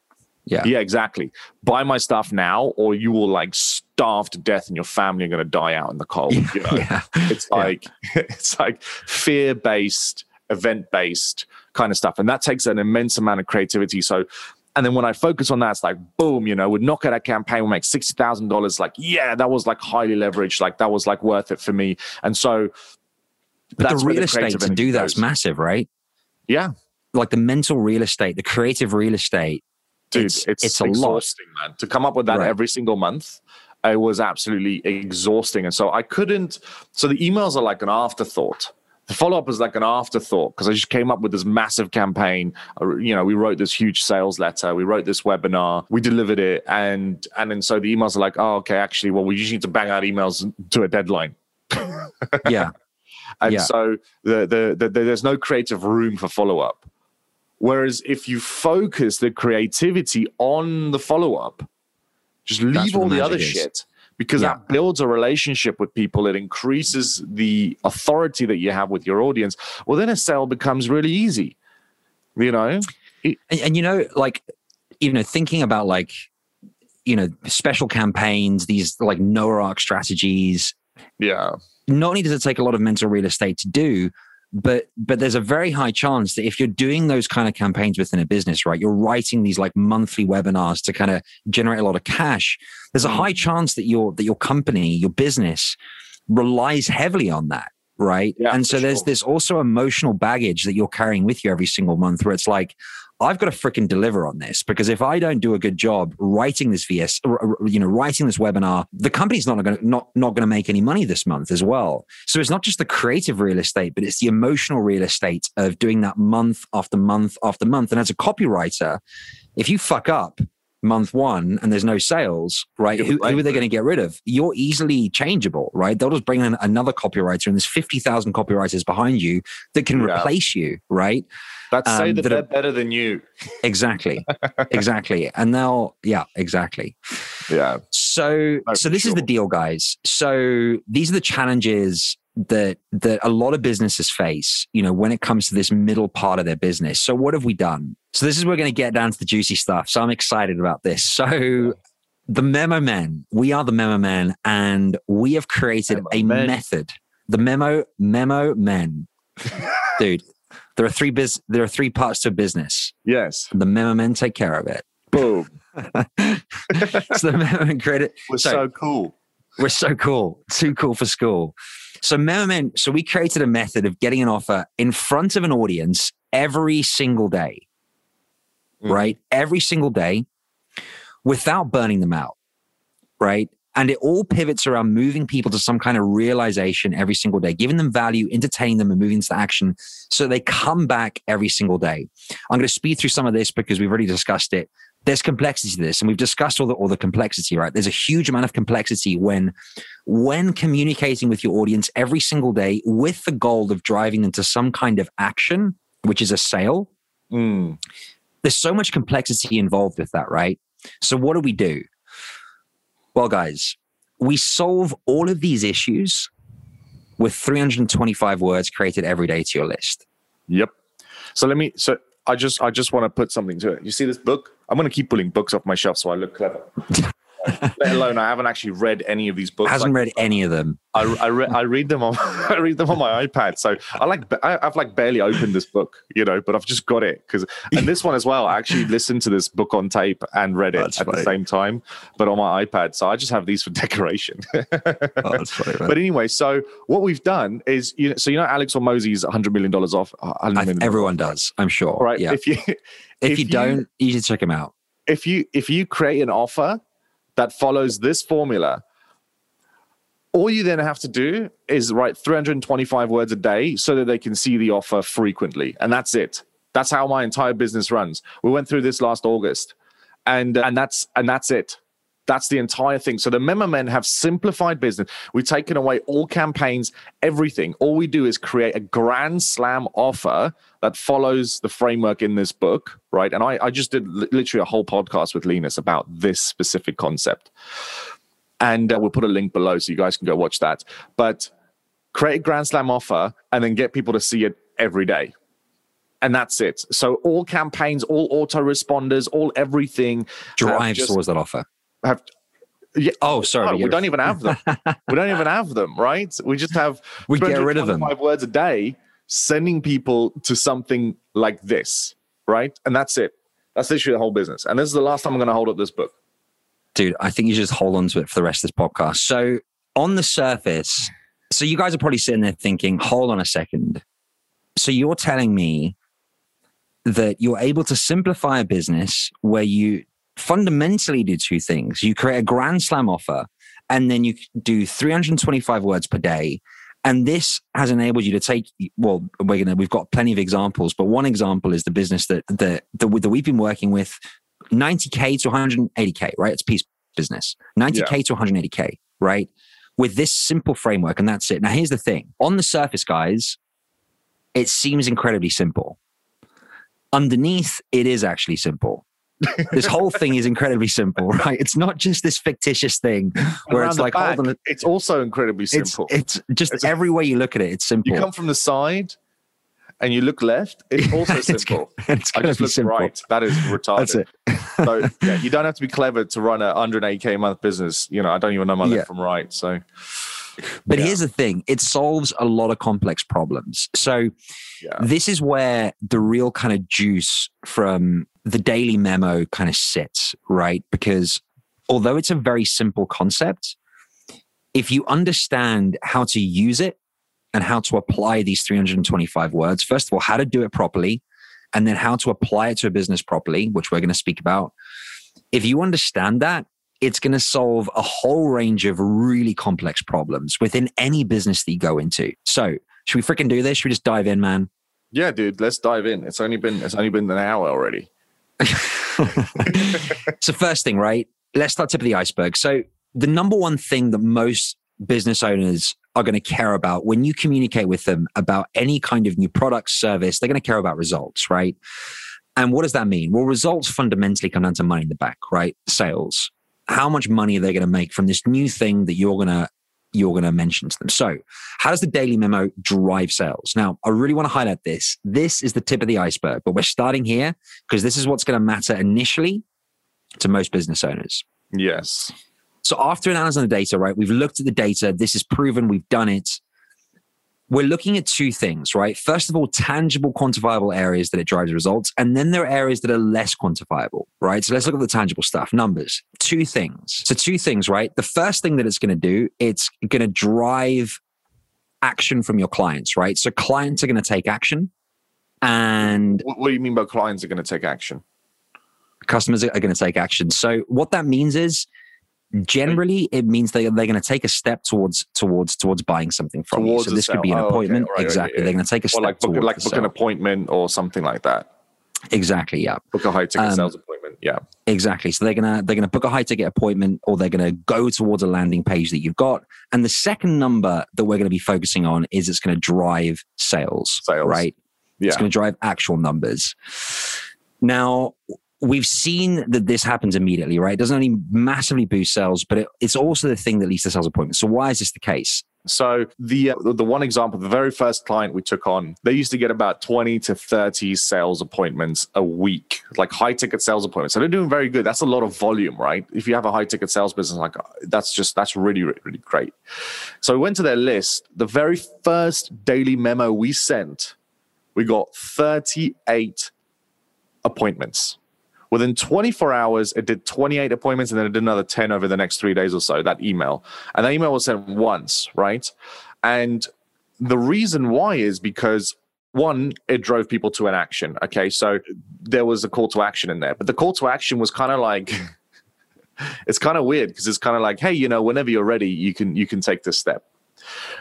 [SPEAKER 1] Yeah. Yeah, exactly. Buy my stuff now, or you will like starve to death and your family are going to die out in the cold. Yeah. You know? yeah. It's like, yeah. it's like fear based, event based kind of stuff. And that takes an immense amount of creativity. So, and then when I focus on that, it's like, boom, you know, we'd knock out a campaign, we'll make $60,000. Like, yeah, that was like highly leveraged. Like, that was like worth it for me. And so,
[SPEAKER 2] but the real the estate to do that's massive, right?
[SPEAKER 1] Yeah.
[SPEAKER 2] Like the mental real estate, the creative real estate.
[SPEAKER 1] Dude, it's, it's, it's exhausting, lot. man. To come up with that right. every single month, it was absolutely exhausting. And so I couldn't, so the emails are like an afterthought the follow up is like an afterthought because I just came up with this massive campaign. Uh, you know, we wrote this huge sales letter, we wrote this webinar, we delivered it, and and then so the emails are like, oh, okay, actually, well, we just need to bang out emails to a deadline.
[SPEAKER 2] yeah,
[SPEAKER 1] and
[SPEAKER 2] yeah.
[SPEAKER 1] so the, the, the, the there's no creative room for follow up. Whereas if you focus the creativity on the follow up, just leave That's all the, the other is. shit because yeah. that builds a relationship with people. It increases the authority that you have with your audience. Well, then a sale becomes really easy, you know?
[SPEAKER 2] It, and, and, you know, like, you know, thinking about like, you know, special campaigns, these like no arc strategies.
[SPEAKER 1] Yeah.
[SPEAKER 2] Not only does it take a lot of mental real estate to do, but but there's a very high chance that if you're doing those kind of campaigns within a business right you're writing these like monthly webinars to kind of generate a lot of cash there's a high mm. chance that your that your company your business relies heavily on that right yeah, and so there's sure. there's also emotional baggage that you're carrying with you every single month where it's like I've got to freaking deliver on this because if I don't do a good job writing this VS, you know, writing this webinar, the company's not going to not not going to make any money this month as well. So it's not just the creative real estate, but it's the emotional real estate of doing that month after month after month. And as a copywriter, if you fuck up, month one and there's no sales, right? Who, who, are they going to get rid of? You're easily changeable, right? They'll just bring in another copywriter and there's 50,000 copywriters behind you that can yeah. replace you, right?
[SPEAKER 1] Um, say that, that they're are, better than you.
[SPEAKER 2] Exactly. exactly. And they'll, yeah, exactly.
[SPEAKER 1] Yeah.
[SPEAKER 2] So, no, so this sure. is the deal, guys. So these are the challenges that that a lot of businesses face, you know, when it comes to this middle part of their business. So what have we done? So this is we're going to get down to the juicy stuff. So I'm excited about this. So the Memo Men, we are the Memo Men, and we have created memo a men. method. The Memo Memo Men, dude. There are three biz. There are three parts to a business.
[SPEAKER 1] Yes.
[SPEAKER 2] The Memo Men take care of it.
[SPEAKER 1] Boom.
[SPEAKER 2] so the Memo Men created.
[SPEAKER 1] We're so, so cool.
[SPEAKER 2] We're so cool. Too cool for school. So Memo so we created a method of getting an offer in front of an audience every single day, mm. right? Every single day without burning them out, right? And it all pivots around moving people to some kind of realization every single day, giving them value, entertaining them, and moving to action so they come back every single day. I'm going to speed through some of this because we've already discussed it there's complexity to this and we've discussed all the, all the complexity right there's a huge amount of complexity when when communicating with your audience every single day with the goal of driving them to some kind of action which is a sale
[SPEAKER 1] mm.
[SPEAKER 2] there's so much complexity involved with that right so what do we do well guys we solve all of these issues with 325 words created every day to your list
[SPEAKER 1] yep so let me so I just I just want to put something to it. You see this book? I'm going to keep pulling books off my shelf so I look clever. Let alone I haven't actually read any of these books.
[SPEAKER 2] Hasn't like, read any of them.
[SPEAKER 1] I, I, re- I read them on I read them on my iPad. So I like I, have like barely opened this book, you know, but I've just got it because and this one as well. I actually listened to this book on tape and read it that's at funny. the same time, but on my iPad. So I just have these for decoration. oh, that's funny, man. But anyway, so what we've done is you know, so you know Alex Hormozi's hundred million dollars off.
[SPEAKER 2] Uh, million everyone does, I'm sure.
[SPEAKER 1] Right.
[SPEAKER 2] Yeah.
[SPEAKER 1] If you
[SPEAKER 2] if, if you, you don't, you should check them out.
[SPEAKER 1] If you if you create an offer that follows this formula. All you then have to do is write 325 words a day so that they can see the offer frequently. And that's it. That's how my entire business runs. We went through this last August. And and that's and that's it. That's the entire thing. So the Memo Men have simplified business. We've taken away all campaigns, everything. All we do is create a grand slam offer that follows the framework in this book, right? And I, I just did literally a whole podcast with Linus about this specific concept. And uh, we'll put a link below so you guys can go watch that. But create a grand slam offer and then get people to see it every day and that's it. So all campaigns, all autoresponders, all everything
[SPEAKER 2] drives just, towards that offer
[SPEAKER 1] have
[SPEAKER 2] yeah. Oh, sorry.
[SPEAKER 1] No, we don't even have them. we don't even have them, right? We just have
[SPEAKER 2] we get rid of them.
[SPEAKER 1] Five words a day sending people to something like this, right? And that's it. That's literally the whole business. And this is the last time I'm going to hold up this book.
[SPEAKER 2] Dude, I think you should just hold on to it for the rest of this podcast. So, on the surface, so you guys are probably sitting there thinking, hold on a second. So, you're telling me that you're able to simplify a business where you fundamentally do two things. You create a grand slam offer and then you do 325 words per day. And this has enabled you to take well we're gonna we've got plenty of examples but one example is the business that that that, that we've been working with 90k to 180k right? It's piece business. 90k yeah. to 180k right? With this simple framework and that's it. Now here's the thing. On the surface guys it seems incredibly simple. Underneath it is actually simple this whole thing is incredibly simple, right? It's not just this fictitious thing where it's like,
[SPEAKER 1] back,
[SPEAKER 2] hold on.
[SPEAKER 1] It's also incredibly simple.
[SPEAKER 2] It's, it's just it's every a, way you look at it, it's simple.
[SPEAKER 1] You come from the side and you look left, it's also it's simple.
[SPEAKER 2] Gonna, it's I just look simple. right.
[SPEAKER 1] That is retarded. so yeah, you don't have to be clever to run a 108k a month business. You know, I don't even know my yeah. left from right. So
[SPEAKER 2] but yeah. here's the thing it solves a lot of complex problems. So, yeah. this is where the real kind of juice from the daily memo kind of sits, right? Because although it's a very simple concept, if you understand how to use it and how to apply these 325 words, first of all, how to do it properly, and then how to apply it to a business properly, which we're going to speak about. If you understand that, it's going to solve a whole range of really complex problems within any business that you go into. So, should we freaking do this? Should we just dive in, man?
[SPEAKER 1] Yeah, dude, let's dive in. It's only been it's only been an hour already.
[SPEAKER 2] so first thing, right? Let's start tip of the iceberg. So the number one thing that most business owners are going to care about when you communicate with them about any kind of new product service, they're going to care about results, right? And what does that mean? Well, results fundamentally come down to money in the back, right? Sales. How much money are they going to make from this new thing that you're going to you're going to mention to them. So, how does the daily memo drive sales? Now, I really want to highlight this. This is the tip of the iceberg, but we're starting here because this is what's going to matter initially to most business owners.
[SPEAKER 1] Yes.
[SPEAKER 2] So, after analyzing the data, right, we've looked at the data. This is proven, we've done it we're looking at two things, right? First of all, tangible, quantifiable areas that it drives results. And then there are areas that are less quantifiable, right? So let's look at the tangible stuff. Numbers, two things. So, two things, right? The first thing that it's going to do, it's going to drive action from your clients, right? So, clients are going to take action. And
[SPEAKER 1] what, what do you mean by clients are going to take action?
[SPEAKER 2] Customers are going to take action. So, what that means is, generally it means they, they're going to take a step towards towards towards buying something from towards you so this could be an oh, appointment. Okay. right, exactly. yeah. they're going to take a step
[SPEAKER 1] like book, like book an appointment or something like that.
[SPEAKER 2] Exactly yeah.
[SPEAKER 1] Book a high ticket um, sales appointment yeah.
[SPEAKER 2] exactly. So they're going to they're going to book a high ticket appointment or they're going to go towards a landing page that you've got. And the second number that we're going to be focusing on is it's going to drive sales, sales. right? Yeah. it's going to drive actual numbers. Now we've seen that this happens immediately, right? It doesn't only massively boost sales, but it, it's also the thing that leads to sales appointments. So why is this the case?
[SPEAKER 1] So the uh, the one example, the very first client we took on, they used to get about twenty to thirty sales appointments a week, like high ticket sales appointments. So they're doing very good. That's a lot of volume, right? If you have a high ticket sales business, like that's just that's really really great. So we went to their list. The very first daily memo we sent, we got thirty eight appointments Within 24 hours, it did 28 appointments and then it did another 10 over the next three days or so, that email. And that email was sent once, right? And the reason why is because one, it drove people to an action. Okay. So there was a call to action in there, but the call to action was kind of like, it's kind of weird because it's kind of like, hey, you know, whenever you're ready, you can you can take this step.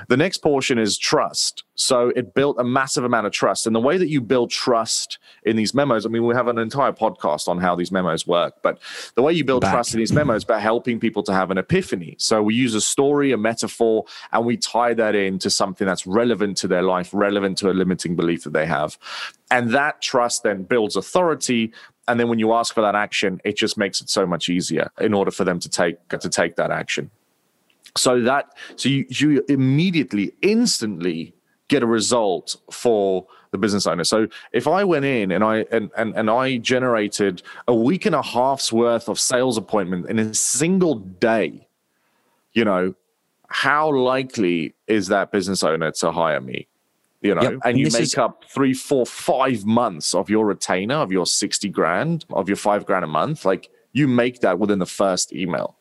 [SPEAKER 1] The next portion is trust. So it built a massive amount of trust. And the way that you build trust in these memos, I mean, we have an entire podcast on how these memos work, but the way you build Back. trust in these memos by helping people to have an epiphany. So we use a story, a metaphor, and we tie that into something that's relevant to their life, relevant to a limiting belief that they have. And that trust then builds authority. And then when you ask for that action, it just makes it so much easier in order for them to take to take that action so that so you, you immediately instantly get a result for the business owner. So if I went in and I and, and and I generated a week and a half's worth of sales appointment in a single day, you know, how likely is that business owner to hire me? you know,
[SPEAKER 2] Yep.
[SPEAKER 1] and
[SPEAKER 2] And
[SPEAKER 1] you make
[SPEAKER 2] is-
[SPEAKER 1] up three, four, five months of your retainer of your 60 grand, of your five grand a month, like you make that within the first email.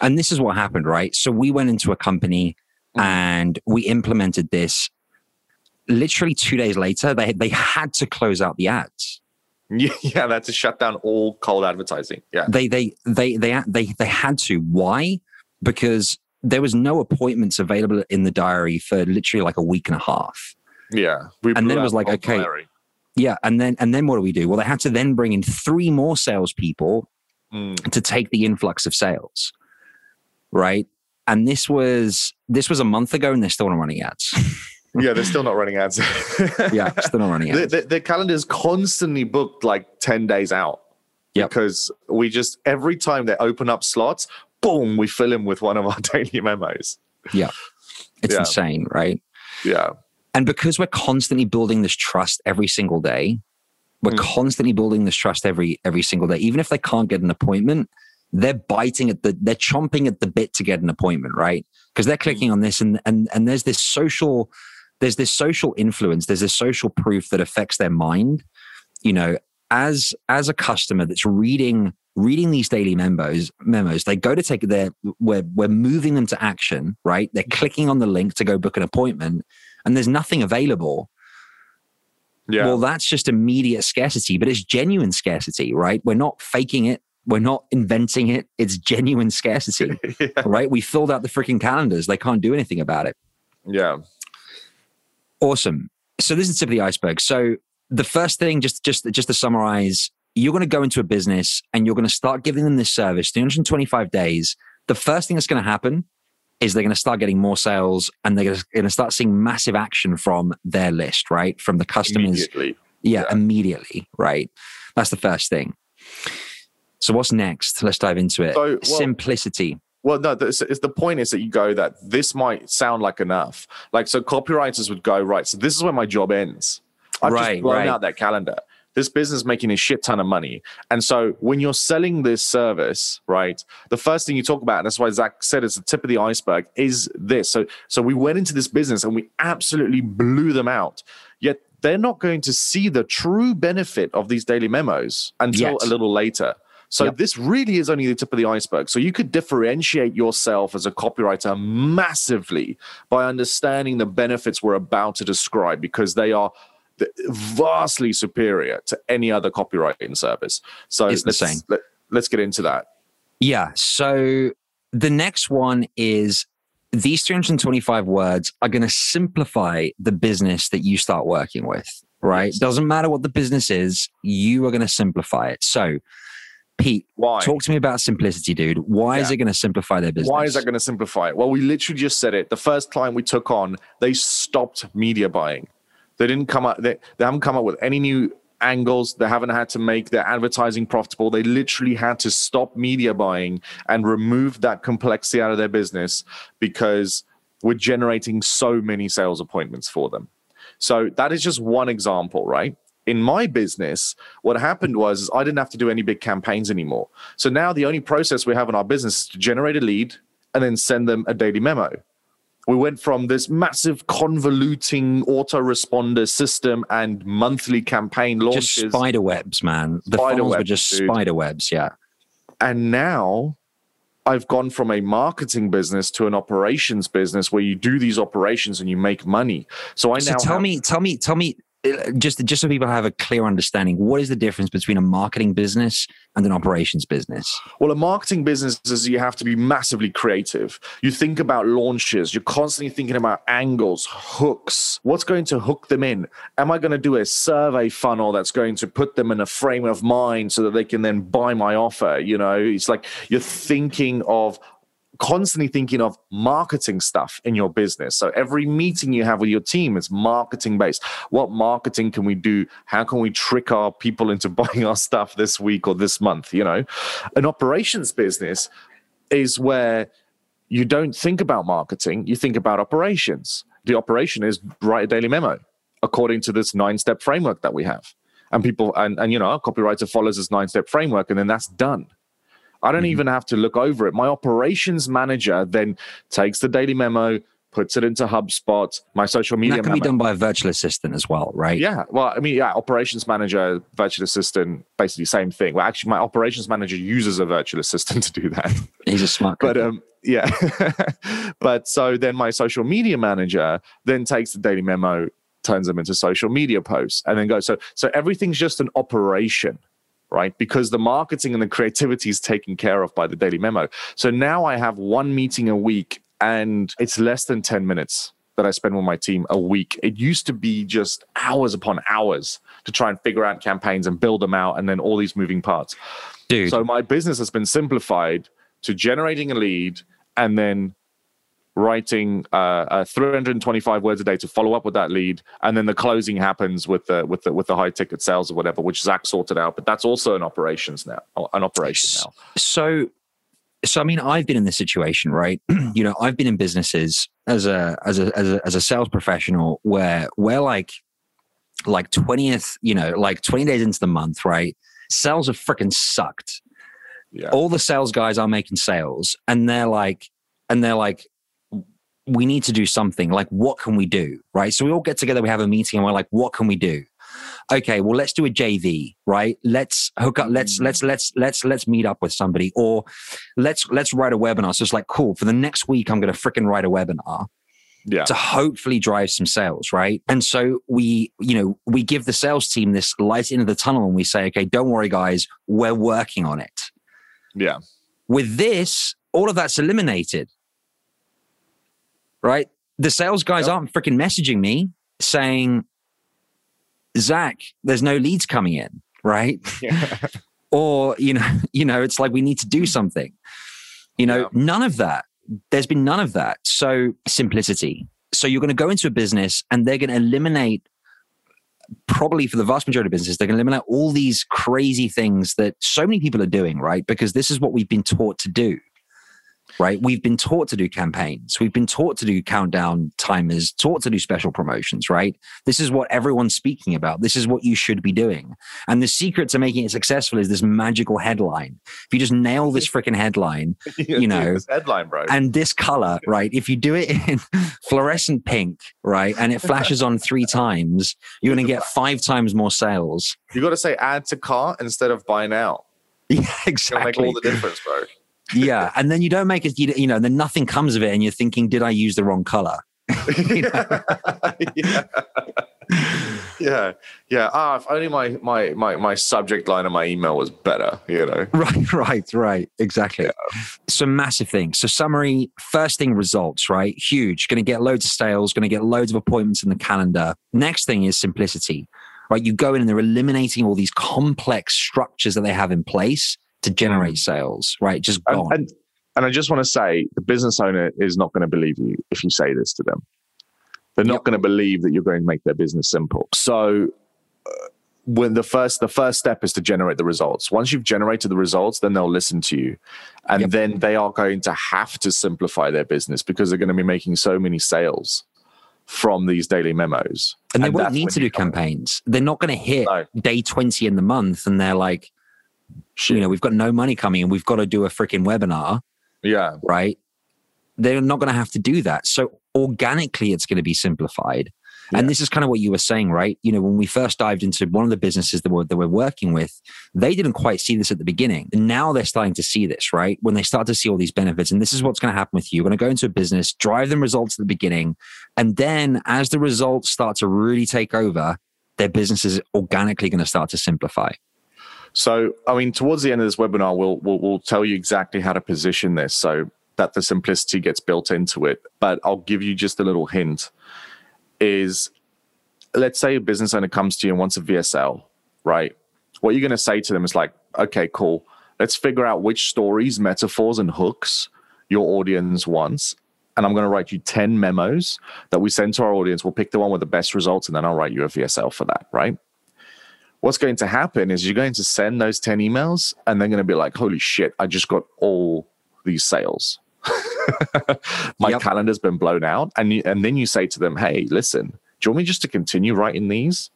[SPEAKER 2] And this is what happened, right? So we went into a company
[SPEAKER 1] Mhm.
[SPEAKER 2] and we implemented this. Literally two days later, they they had to close out the ads.
[SPEAKER 1] Yeah, that's to shut down all cold advertising. Yeah.
[SPEAKER 2] They they they they they they had to. Why? Because there was no appointments available in the diary for literally like a week and a half.
[SPEAKER 1] Yeah. We
[SPEAKER 2] And then it was like, okay,
[SPEAKER 1] Larry.
[SPEAKER 2] Yeah, and then and then what do we do? Well, they had to then bring in three more salespeople
[SPEAKER 1] Mm.
[SPEAKER 2] to take the influx of sales, right? And this was this was a month ago, and they're still not running ads.
[SPEAKER 1] Yeah, they're still not running ads.
[SPEAKER 2] yeah, still not running ads.
[SPEAKER 1] the, the calendar is constantly booked like 10 days out
[SPEAKER 2] Yep.
[SPEAKER 1] because we just every time they open up slots boom we fill in with one of our daily memos Yeah,
[SPEAKER 2] It's
[SPEAKER 1] yeah.
[SPEAKER 2] insane, right?
[SPEAKER 1] yeah
[SPEAKER 2] And because we're constantly building this trust every single day, we're
[SPEAKER 1] Mm.
[SPEAKER 2] constantly building this trust every every single day. Even if they can't get an appointment, they're biting at the they're chomping at the bit to get an appointment, right? Because they're clicking mm. on this and and and there's this social there's this social influence, there's this social proof that affects their mind. You know, as as a customer that's reading reading these daily memos memos they go to take their we're we're moving them to action right? They're mm. clicking on the link to go book an appointment and there's nothing available.
[SPEAKER 1] Yeah.
[SPEAKER 2] Well that's just immediate scarcity but it's genuine scarcity right? We're not faking it we're not inventing it it's genuine scarcity
[SPEAKER 1] yeah
[SPEAKER 2] right we filled out the freaking calendars they can't do anything about it
[SPEAKER 1] yeah
[SPEAKER 2] Awesome. So this is the tip of the iceberg. So the first thing, just just just to summarize, you're going to go into a business and you're going to start giving them this service 325 days. The first thing that's going to happen is they're going to start getting more sales and they're going to start seeing massive action from their list, right? From the customers.
[SPEAKER 1] immediately
[SPEAKER 2] Yeah,
[SPEAKER 1] Yeah.
[SPEAKER 2] immediately, right? That's the first thing. So what's next? Let's dive into it.
[SPEAKER 1] So, well-
[SPEAKER 2] Simplicity.
[SPEAKER 1] well no it's, it's the point is that you go that this might sound like enough like so copywriters would go right so this is where my job ends i've
[SPEAKER 2] Right,
[SPEAKER 1] just blown
[SPEAKER 2] right.
[SPEAKER 1] out that calendar this business is making a shit ton of money and so when you're selling this service right the first thing you talk about and that's why zack said it's the tip of the iceberg is this so so we went into this business and we absolutely blew them out yet they're not going to see the true benefit of these daily memos until
[SPEAKER 2] Yet.
[SPEAKER 1] a little later so
[SPEAKER 2] Yep.
[SPEAKER 1] this really is only the tip of the iceberg. So you could differentiate yourself as a copywriter massively by understanding the benefits we're about to describe because they are vastly superior to any other copywriting service. So
[SPEAKER 2] It's
[SPEAKER 1] let's,
[SPEAKER 2] insane.
[SPEAKER 1] Let, let's get into that.
[SPEAKER 2] Yeah. So the next one is these 325 words are going to simplify the business that you start working with, right?
[SPEAKER 1] Yes.
[SPEAKER 2] Doesn't matter what the business is, you are going to simplify it. So, Pete,
[SPEAKER 1] Why?
[SPEAKER 2] talk to me about simplicity, dude. Why is it going to simplify their business?
[SPEAKER 1] Why is that going to simplify it? Well, we literally just said it. The first client we took on, they stopped media buying. They didn't come up. They, they haven't come up with any new angles. They haven't had to make their advertising profitable. They literally had to stop media buying and remove that complexity out of their business because we're generating so many sales appointments for them. So that is just one example, right? In my business, what happened was I didn't have to do any big campaigns anymore. So now the only process we have in our business is to generate a lead and then send them a daily memo. We went from this massive convoluting autoresponder system and monthly campaign launches.
[SPEAKER 2] just spider webs, man? The
[SPEAKER 1] Spider
[SPEAKER 2] funnels were just
[SPEAKER 1] dude.
[SPEAKER 2] spider webs. Yeah.
[SPEAKER 1] And now I've gone from a marketing business to an operations business where you do these operations and you make money. So I
[SPEAKER 2] So
[SPEAKER 1] now
[SPEAKER 2] tell
[SPEAKER 1] have-
[SPEAKER 2] me, tell me, tell me, just just so people have a clear understanding, what is the difference between a marketing business and an operations business?
[SPEAKER 1] Well, a marketing business is you have to be massively creative. You think about launches, you're constantly thinking about angles, hooks. What's going to hook them in? Am I going to do a survey funnel that's going to put them in a frame of mind so that they can then buy my offer? You know, it's like you're thinking of constantly thinking of marketing stuff in your business. So every meeting you have with your team is marketing based. What marketing can we do? How can we trick our people into buying our stuff this week or this month? You know, an operations business is where you don't think about marketing, you think about operations. The operation is write a daily memo according to this nine step framework that we have. And people, and, and you know, a copywriter follows this nine step framework and then that's done. I don't
[SPEAKER 2] Mhm.
[SPEAKER 1] even have to look over it. My operations manager then takes the daily memo, puts it into HubSpot. My social media
[SPEAKER 2] that can
[SPEAKER 1] memo-
[SPEAKER 2] be done by a virtual assistant as well, right?
[SPEAKER 1] Yeah. Well, I mean, yeah, operations manager, virtual assistant, basically same thing. Well, actually, my operations manager uses a virtual assistant to do that.
[SPEAKER 2] He's a smart guy.
[SPEAKER 1] But um, yeah. but so then my social media manager then takes the daily memo, turns them into social media posts, and then goes. So so everything's just an operation. Right, because the marketing and the creativity is taken care of by the daily memo. So now I have one meeting a week, and it's less than 10 minutes that I spend with my team a week. It used to be just hours upon hours to try and figure out campaigns and build them out, and then all these moving parts.
[SPEAKER 2] Dude,
[SPEAKER 1] So my business has been simplified to generating a lead and then writing uh, uh, 325 words a day to follow up with that lead, and then the closing happens with the with the with the high ticket sales or whatever, which Zack sorted out. But that's also an operations now, an operation now.
[SPEAKER 2] so so i mean i've been in this situation right you know i've been in businesses as a as a as a, as a sales professional where we're like like 20th you know like 20 days into the month right sales have freaking sucked
[SPEAKER 1] Yeah,
[SPEAKER 2] all the sales guys are making sales and they're like and they're like we need to do something like what can we do right? So we all get together we have a meeting and we're like what can we do? Okay well let's do a jv right? Let's hook up let's let's mm. let's let's let's meet up with somebody or let's let's write a webinar. So it's like cool for the next week i'm going to freaking write a webinar
[SPEAKER 1] yeah,
[SPEAKER 2] to hopefully drive some sales, right? And so we, you know, we give the sales team this light into the tunnel and we say, okay, don't worry, guys, we're working on it.
[SPEAKER 1] yeah,
[SPEAKER 2] With this, all of that's eliminated, right? The sales guys
[SPEAKER 1] Yep.
[SPEAKER 2] aren't freaking messaging me saying, Zack, there's no leads coming in, right?
[SPEAKER 1] yeah.
[SPEAKER 2] or you know you know it's like we need to do something you know
[SPEAKER 1] Yeah.
[SPEAKER 2] none of that there's been none of that so simplicity so you're going to go into a business and they're going to eliminate probably for the vast majority of businesses they're going to eliminate all these crazy things that so many people are doing right because this is what we've been taught to do right we've been taught to do campaigns we've been taught to do countdown timers taught to do special promotions right this is what everyone's speaking about this is what you should be doing and the secret to making it successful is this magical headline. If you just nail this freaking headline You know,
[SPEAKER 1] headline, bro.
[SPEAKER 2] and this color, right? If you do it in fluorescent pink, right, and it flashes on three times, you're going to get five times more sales.
[SPEAKER 1] you got to say add to cart instead of buy now.
[SPEAKER 2] Yeah,
[SPEAKER 1] It'll make all the difference, bro.
[SPEAKER 2] Yeah, and then you don't make it. You, know, then nothing comes of it, and you're thinking, did I use the wrong color?
[SPEAKER 1] yeah. yeah, yeah. Ah, if only my my my my subject line of my email was better, you know.
[SPEAKER 2] Right, right, right. Exactly. So massive things. So summary, first thing results, right? Huge. Going to get loads of sales, going to get loads of appointments in the calendar. Next thing is simplicity, right? You go in and they're eliminating all these complex structures that they have in place to generate sales, right? Just
[SPEAKER 1] And,
[SPEAKER 2] gone.
[SPEAKER 1] and and I just want to say, the business owner is not going to believe you if you say this to them. They're not
[SPEAKER 2] Yep.
[SPEAKER 1] going to believe that you're going to make their business simple. So. Uh, when the first the first step is to generate the results once you've generated the results then they'll listen to you and
[SPEAKER 2] Yep.
[SPEAKER 1] then they are going to have to simplify their business because they're going to be making so many sales from these daily memos
[SPEAKER 2] and they won't need to do campaigns. They're not going to hit
[SPEAKER 1] No.
[SPEAKER 2] day 20 in the month and they're like, you know, we've got no money coming and we've got to do a freaking webinar.
[SPEAKER 1] yeah
[SPEAKER 2] right? They're not going to have to do that. So organically, it's going to be simplified.
[SPEAKER 1] Yeah.
[SPEAKER 2] And this is kind of what you were saying, right? You know, when we first dived into one of the businesses that we're, that we're working with, they didn't quite see this at the beginning. And now they're starting to see this, right? When they start to see all these benefits. And this is what's going to happen with you. You're going to go into a business, drive them results at the beginning. And then as the results start to really take over, their business is organically going to start to simplify.
[SPEAKER 1] So, I mean, towards the end of this webinar, we'll, we'll we'll tell you exactly how to position this so that the simplicity gets built into it. But I'll give you just a little hint: is let's say a business owner comes to you and wants a VSL, right? What you're going to say to them is like, okay, cool. Let's figure out which stories, metaphors, and hooks your audience wants. And I'm going to write you 10 memos that we send to our audience. We'll pick the one with the best results, and then I'll write you a VSL for that, right? What's going to happen is you're going to send those 10 emails and they're going to be like, holy shit, I just got all these sales. My
[SPEAKER 2] Yep.
[SPEAKER 1] calendar's been blown out. And, you, and then you say to them, hey, listen, do you want me just to continue writing these?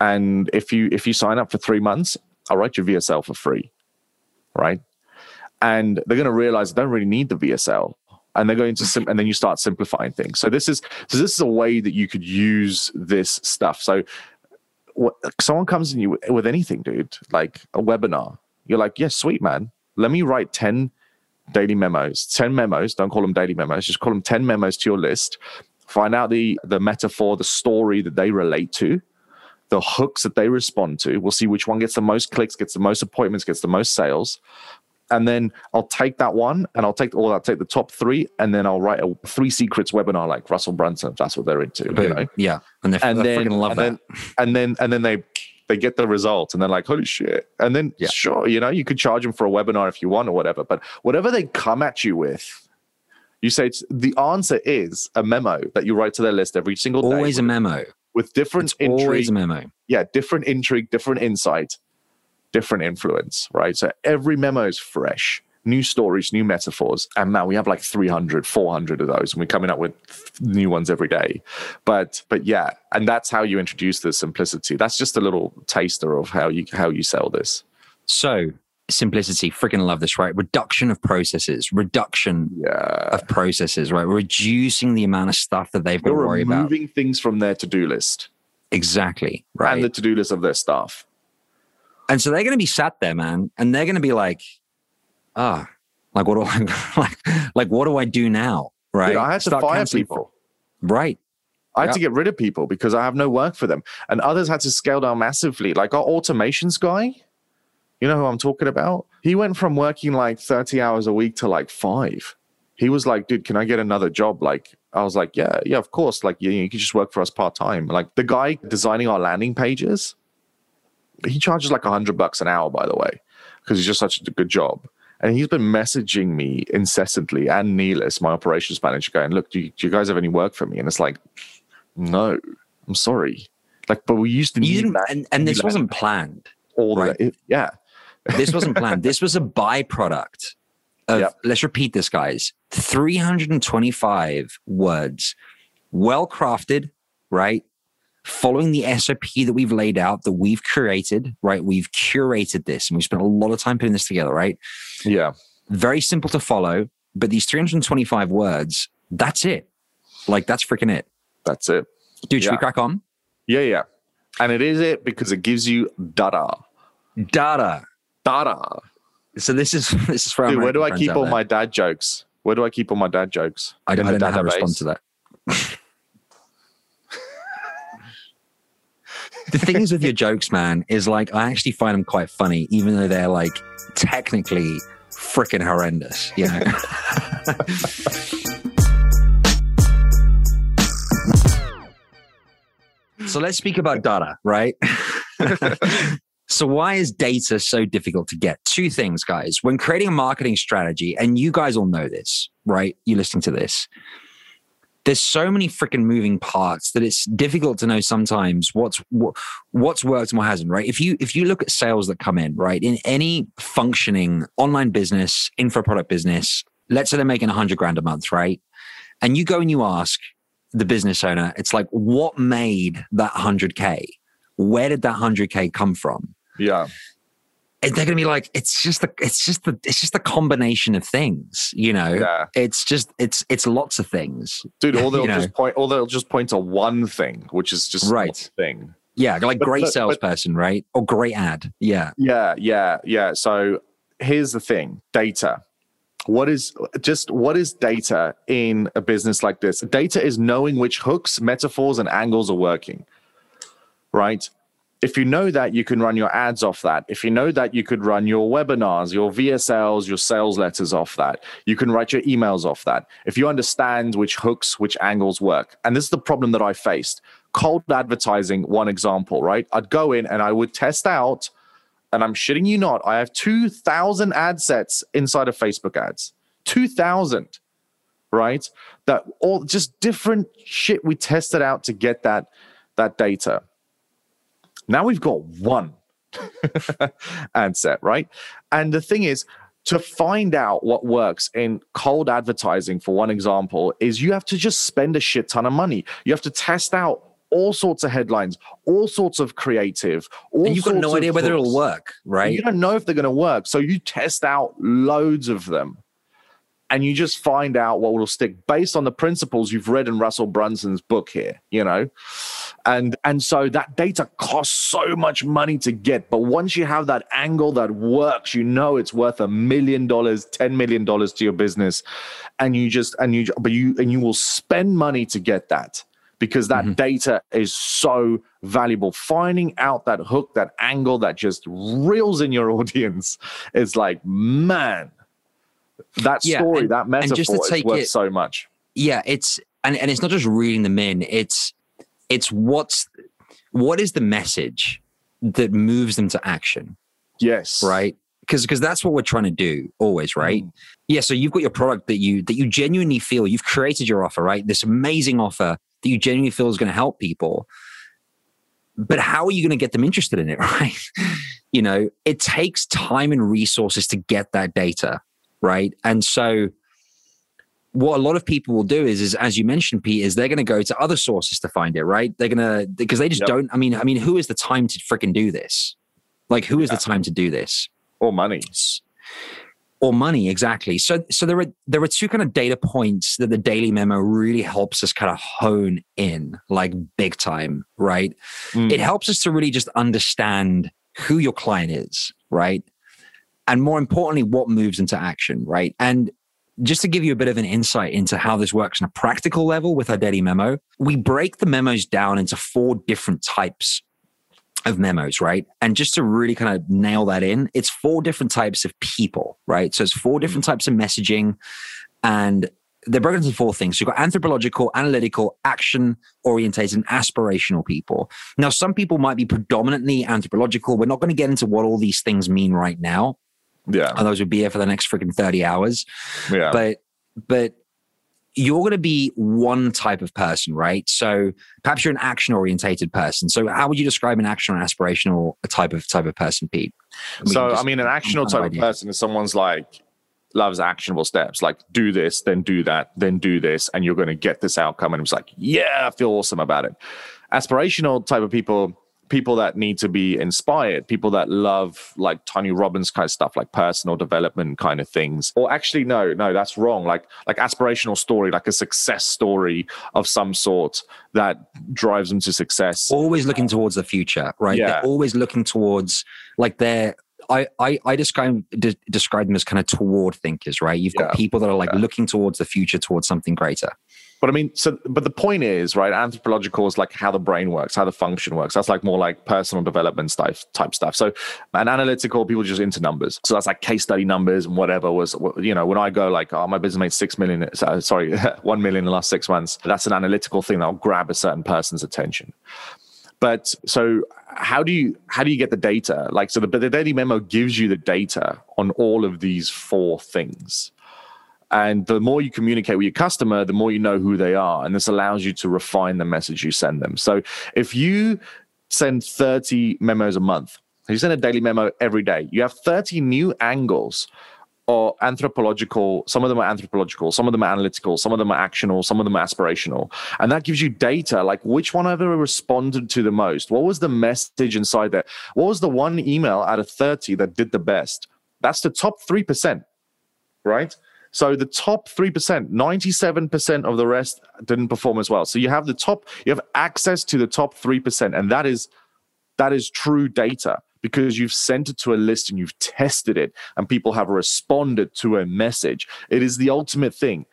[SPEAKER 1] And if you if you sign up for three months, I'll write your VSL for free. Right. And they're going to realize they don't really need the VSL. and they're going to sim- and then you start simplifying things so this is so this is a way that you could use this stuff so what, someone comes in you with anything dude like a webinar. You're like yes yeah, sweet man. Let me write 10 daily memos 10 memos. Don't call them daily memos. Just call them 10 memos to your list. Find out the the metaphor the story that they relate to the hooks that they respond to. We'll see which one gets the most clicks gets the most appointments gets the most sales and then I'll take that one and I'll take all I'll take the top three and then I'll write a three secrets webinar like Russell Brunson. That's what they're into. You know?
[SPEAKER 2] Yeah. And, and then freaking love
[SPEAKER 1] and
[SPEAKER 2] that.
[SPEAKER 1] Then, and then and then they they get the results and they're like, holy shit. And then yeah. sure, you know, you could charge them for a webinar if you want or whatever. But whatever they come at you with, you say the answer is a memo that you write to their list every single
[SPEAKER 2] day. Always a memo.
[SPEAKER 1] With different
[SPEAKER 2] it's intrigue. Always a memo.
[SPEAKER 1] Yeah, different intrigue, different insight, different influence, right? So every memo is fresh new stories, new metaphors. And now we have like 300, 400 of those, and we're coming up with new ones every day. But but yeah, and that's how you introduce the simplicity. That's just a little taster of how you how you sell this.
[SPEAKER 2] So simplicity freaking love this right reduction of processes reduction
[SPEAKER 1] yeah.
[SPEAKER 2] of processes right reducing the amount of stuff that they've got to worry
[SPEAKER 1] about removing things from their to-do list
[SPEAKER 2] exactly right
[SPEAKER 1] and the to-do list of their staff
[SPEAKER 2] and so they're going to be sat there man and they're going to be like ah, like what do I like? Like what do I do now? Right? Dude,
[SPEAKER 1] I had to Start fire people.
[SPEAKER 2] Right.
[SPEAKER 1] I had yep. to get rid of people because I have no work for them, and others had to scale down massively. Like our automations guy, you know who I'm talking about? He went from working like 30 hours a week to like five. He was like, dude, can I get another job? Like, I was like, yeah, yeah, of course. Like, you, you can just work for us part time. Like, the guy designing our landing pages, he charges like a hundred bucks an hour, by the way, because he's just such a good job. And he's been messaging me incessantly and Neelis, my operations manager, going, Look, do you, do you guys have any work for me? And it's like, No, I'm sorry. Like, but we used to
[SPEAKER 2] you didn't, and, and this wasn't planned.
[SPEAKER 1] All right? It, yeah.
[SPEAKER 2] this wasn't planned. This was a byproduct of, yep. let's repeat this, guys 325 words, well crafted, right? Following the SOP that we've laid out, that we've created, right? We've curated this and we spent a lot of time putting this together, right?
[SPEAKER 1] Yeah.
[SPEAKER 2] Very simple to follow, but these 325 words, that's it. Like, that's freaking it.
[SPEAKER 1] That's it.
[SPEAKER 2] Dude, should we crack on?
[SPEAKER 1] Yeah, yeah. And it is it because it gives you data.
[SPEAKER 2] Data.
[SPEAKER 1] Data.
[SPEAKER 2] So this is this is
[SPEAKER 1] Dude, where do I keep all there. my dad jokes? Where do I keep all my dad jokes?
[SPEAKER 2] I, I don't know how to respond to that. The things with your jokes, man, is like I actually find them quite funny, even though they're like technically freaking horrendous. You know. so let's speak about data, right? so why is data so difficult to get? Two things, guys. When creating a marketing strategy, and you guys all know this, right? You're listening to this there's so many freaking moving parts that it's difficult to know sometimes what's what, what's worked and what hasn't right? If you if you look at sales that come in right in any functioning online business info product business let's say they're making 100 grand a month right? And you go and you ask the business owner it's like what made that 100k where did that 100k come from?
[SPEAKER 1] Yeah
[SPEAKER 2] they're going to be like it's just the it's just the it's just a combination of things you know?
[SPEAKER 1] Yeah.
[SPEAKER 2] it's just it's it's lots of things.
[SPEAKER 1] Dude or they'll just know? point or they'll just point to one thing which is just right. thing.
[SPEAKER 2] Yeah like but, great but, salesperson but, right? Or great ad yeah.
[SPEAKER 1] Yeah yeah yeah. So here's the thing data. What is just what is data in a business like this? Data is knowing which hooks metaphors and angles are working right if you know that, you can run your ads off that. If you know that, you could run your webinars, your VSLs, your sales letters off that. You can write your emails off that. If you understand which hooks, which angles work. And this is the problem that I faced. Cold advertising, one example, right? I'd go in and I would test out, and I'm shitting you not, I have 2,000 ad sets inside of Facebook ads. 2,000, right? That all just different shit we tested out to get that that data now we've got one ad set, right? And the thing is, to find out what works in cold advertising, for one example, is you have to just spend a shit ton of money. You have to test out all sorts of headlines, all sorts of creative, all
[SPEAKER 2] and you've got no idea whether it'll work, right?
[SPEAKER 1] You don't know if they're going to work, so you test out loads of them. And you just find out what will stick based on the principles you've read in Russell Brunson's book here, you know? And and so that data costs so much money to get. But once you have that angle that works, you know it's worth a million dollars, ten million dollars to your business. And you just and you but you and you will spend money to get that because that mm-hmm. data is so valuable. Finding out that hook, that angle that just reels in your audience is like, man, that story, yeah, and, that metaphor just to take is worth it, so much.
[SPEAKER 2] Yeah, it's and, and it's not just reading them in, it's it's what's what is the message that moves them to action?
[SPEAKER 1] Yes.
[SPEAKER 2] Right? Because because that's what we're trying to do always, right? Mm. Yeah. So you've got your product that you that you genuinely feel you've created your offer, right? This amazing offer that you genuinely feel is going to help people. But how are you going to get them interested in it, right? you know, it takes time and resources to get that data, right? And so what a lot of people will do is, is as you mentioned, Pete, is they're going to go to other sources to find it, right? They're going to because they just yep. don't. I mean, I mean, who is the time to freaking do this? Like, who is yeah. the time to do this?
[SPEAKER 1] Or money,
[SPEAKER 2] or money, exactly. So, so there are there are two kind of data points that the daily memo really helps us kind of hone in, like big time, right? Mm. It helps us to really just understand who your client is, right? And more importantly, what moves into action, right? And just to give you a bit of an insight into how this works on a practical level with our daily memo, we break the memos down into four different types of memos, right? And just to really kind of nail that in, it's four different types of people, right? So it's four mm-hmm. different types of messaging and they're broken into four things. So you've got anthropological, analytical, action orientated, and aspirational people. Now, some people might be predominantly anthropological. We're not going to get into what all these things mean right now.
[SPEAKER 1] Yeah.
[SPEAKER 2] Otherwise, we'd be here for the next freaking 30 hours.
[SPEAKER 1] Yeah.
[SPEAKER 2] But, but, you're going to be one type of person, right? So perhaps you're an action orientated person. So how would you describe an action or aspirational type of type of person, Pete?
[SPEAKER 1] So I mean, an actional type of person is someone's like loves actionable steps, like do this, then do that, then do this, and you're going to get this outcome. And it's like, yeah, I feel awesome about it. Aspirational type of people people that need to be inspired, people that love like Tony Robbins kind of stuff, like personal development kind of things. Or actually, no, no, that's wrong. Like like aspirational story, like a success story of some sort that drives them to success.
[SPEAKER 2] Always looking towards the future, right? Yeah. They're always looking towards like they're I, I, I describe de- describe them as kind of toward thinkers, right? You've got yeah. people that are like yeah. looking towards the future, towards something greater.
[SPEAKER 1] But I mean, so but the point is, right? Anthropological is like how the brain works, how the function works. That's like more like personal development type type stuff. So, and analytical people just into numbers. So that's like case study numbers and whatever was, you know, when I go like, oh, my business made six million, uh, sorry, one million in the last six months. That's an analytical thing that'll grab a certain person's attention. But so how do you how do you get the data? Like so, the, the daily memo gives you the data on all of these four things. And the more you communicate with your customer, the more you know who they are. And this allows you to refine the message you send them. So if you send 30 memos a month, you send a daily memo every day, you have 30 new angles or anthropological. Some of them are anthropological, some of them are analytical, some of them are actional, some of them are aspirational. And that gives you data like which one ever responded to the most? What was the message inside there? What was the one email out of 30 that did the best? That's the top 3%, right? So the top 3%, 97% of the rest didn't perform as well. So you have the top, you have access to the top 3%. And that is that is true data because you've sent it to a list and you've tested it and people have responded to a message. It is the ultimate thing.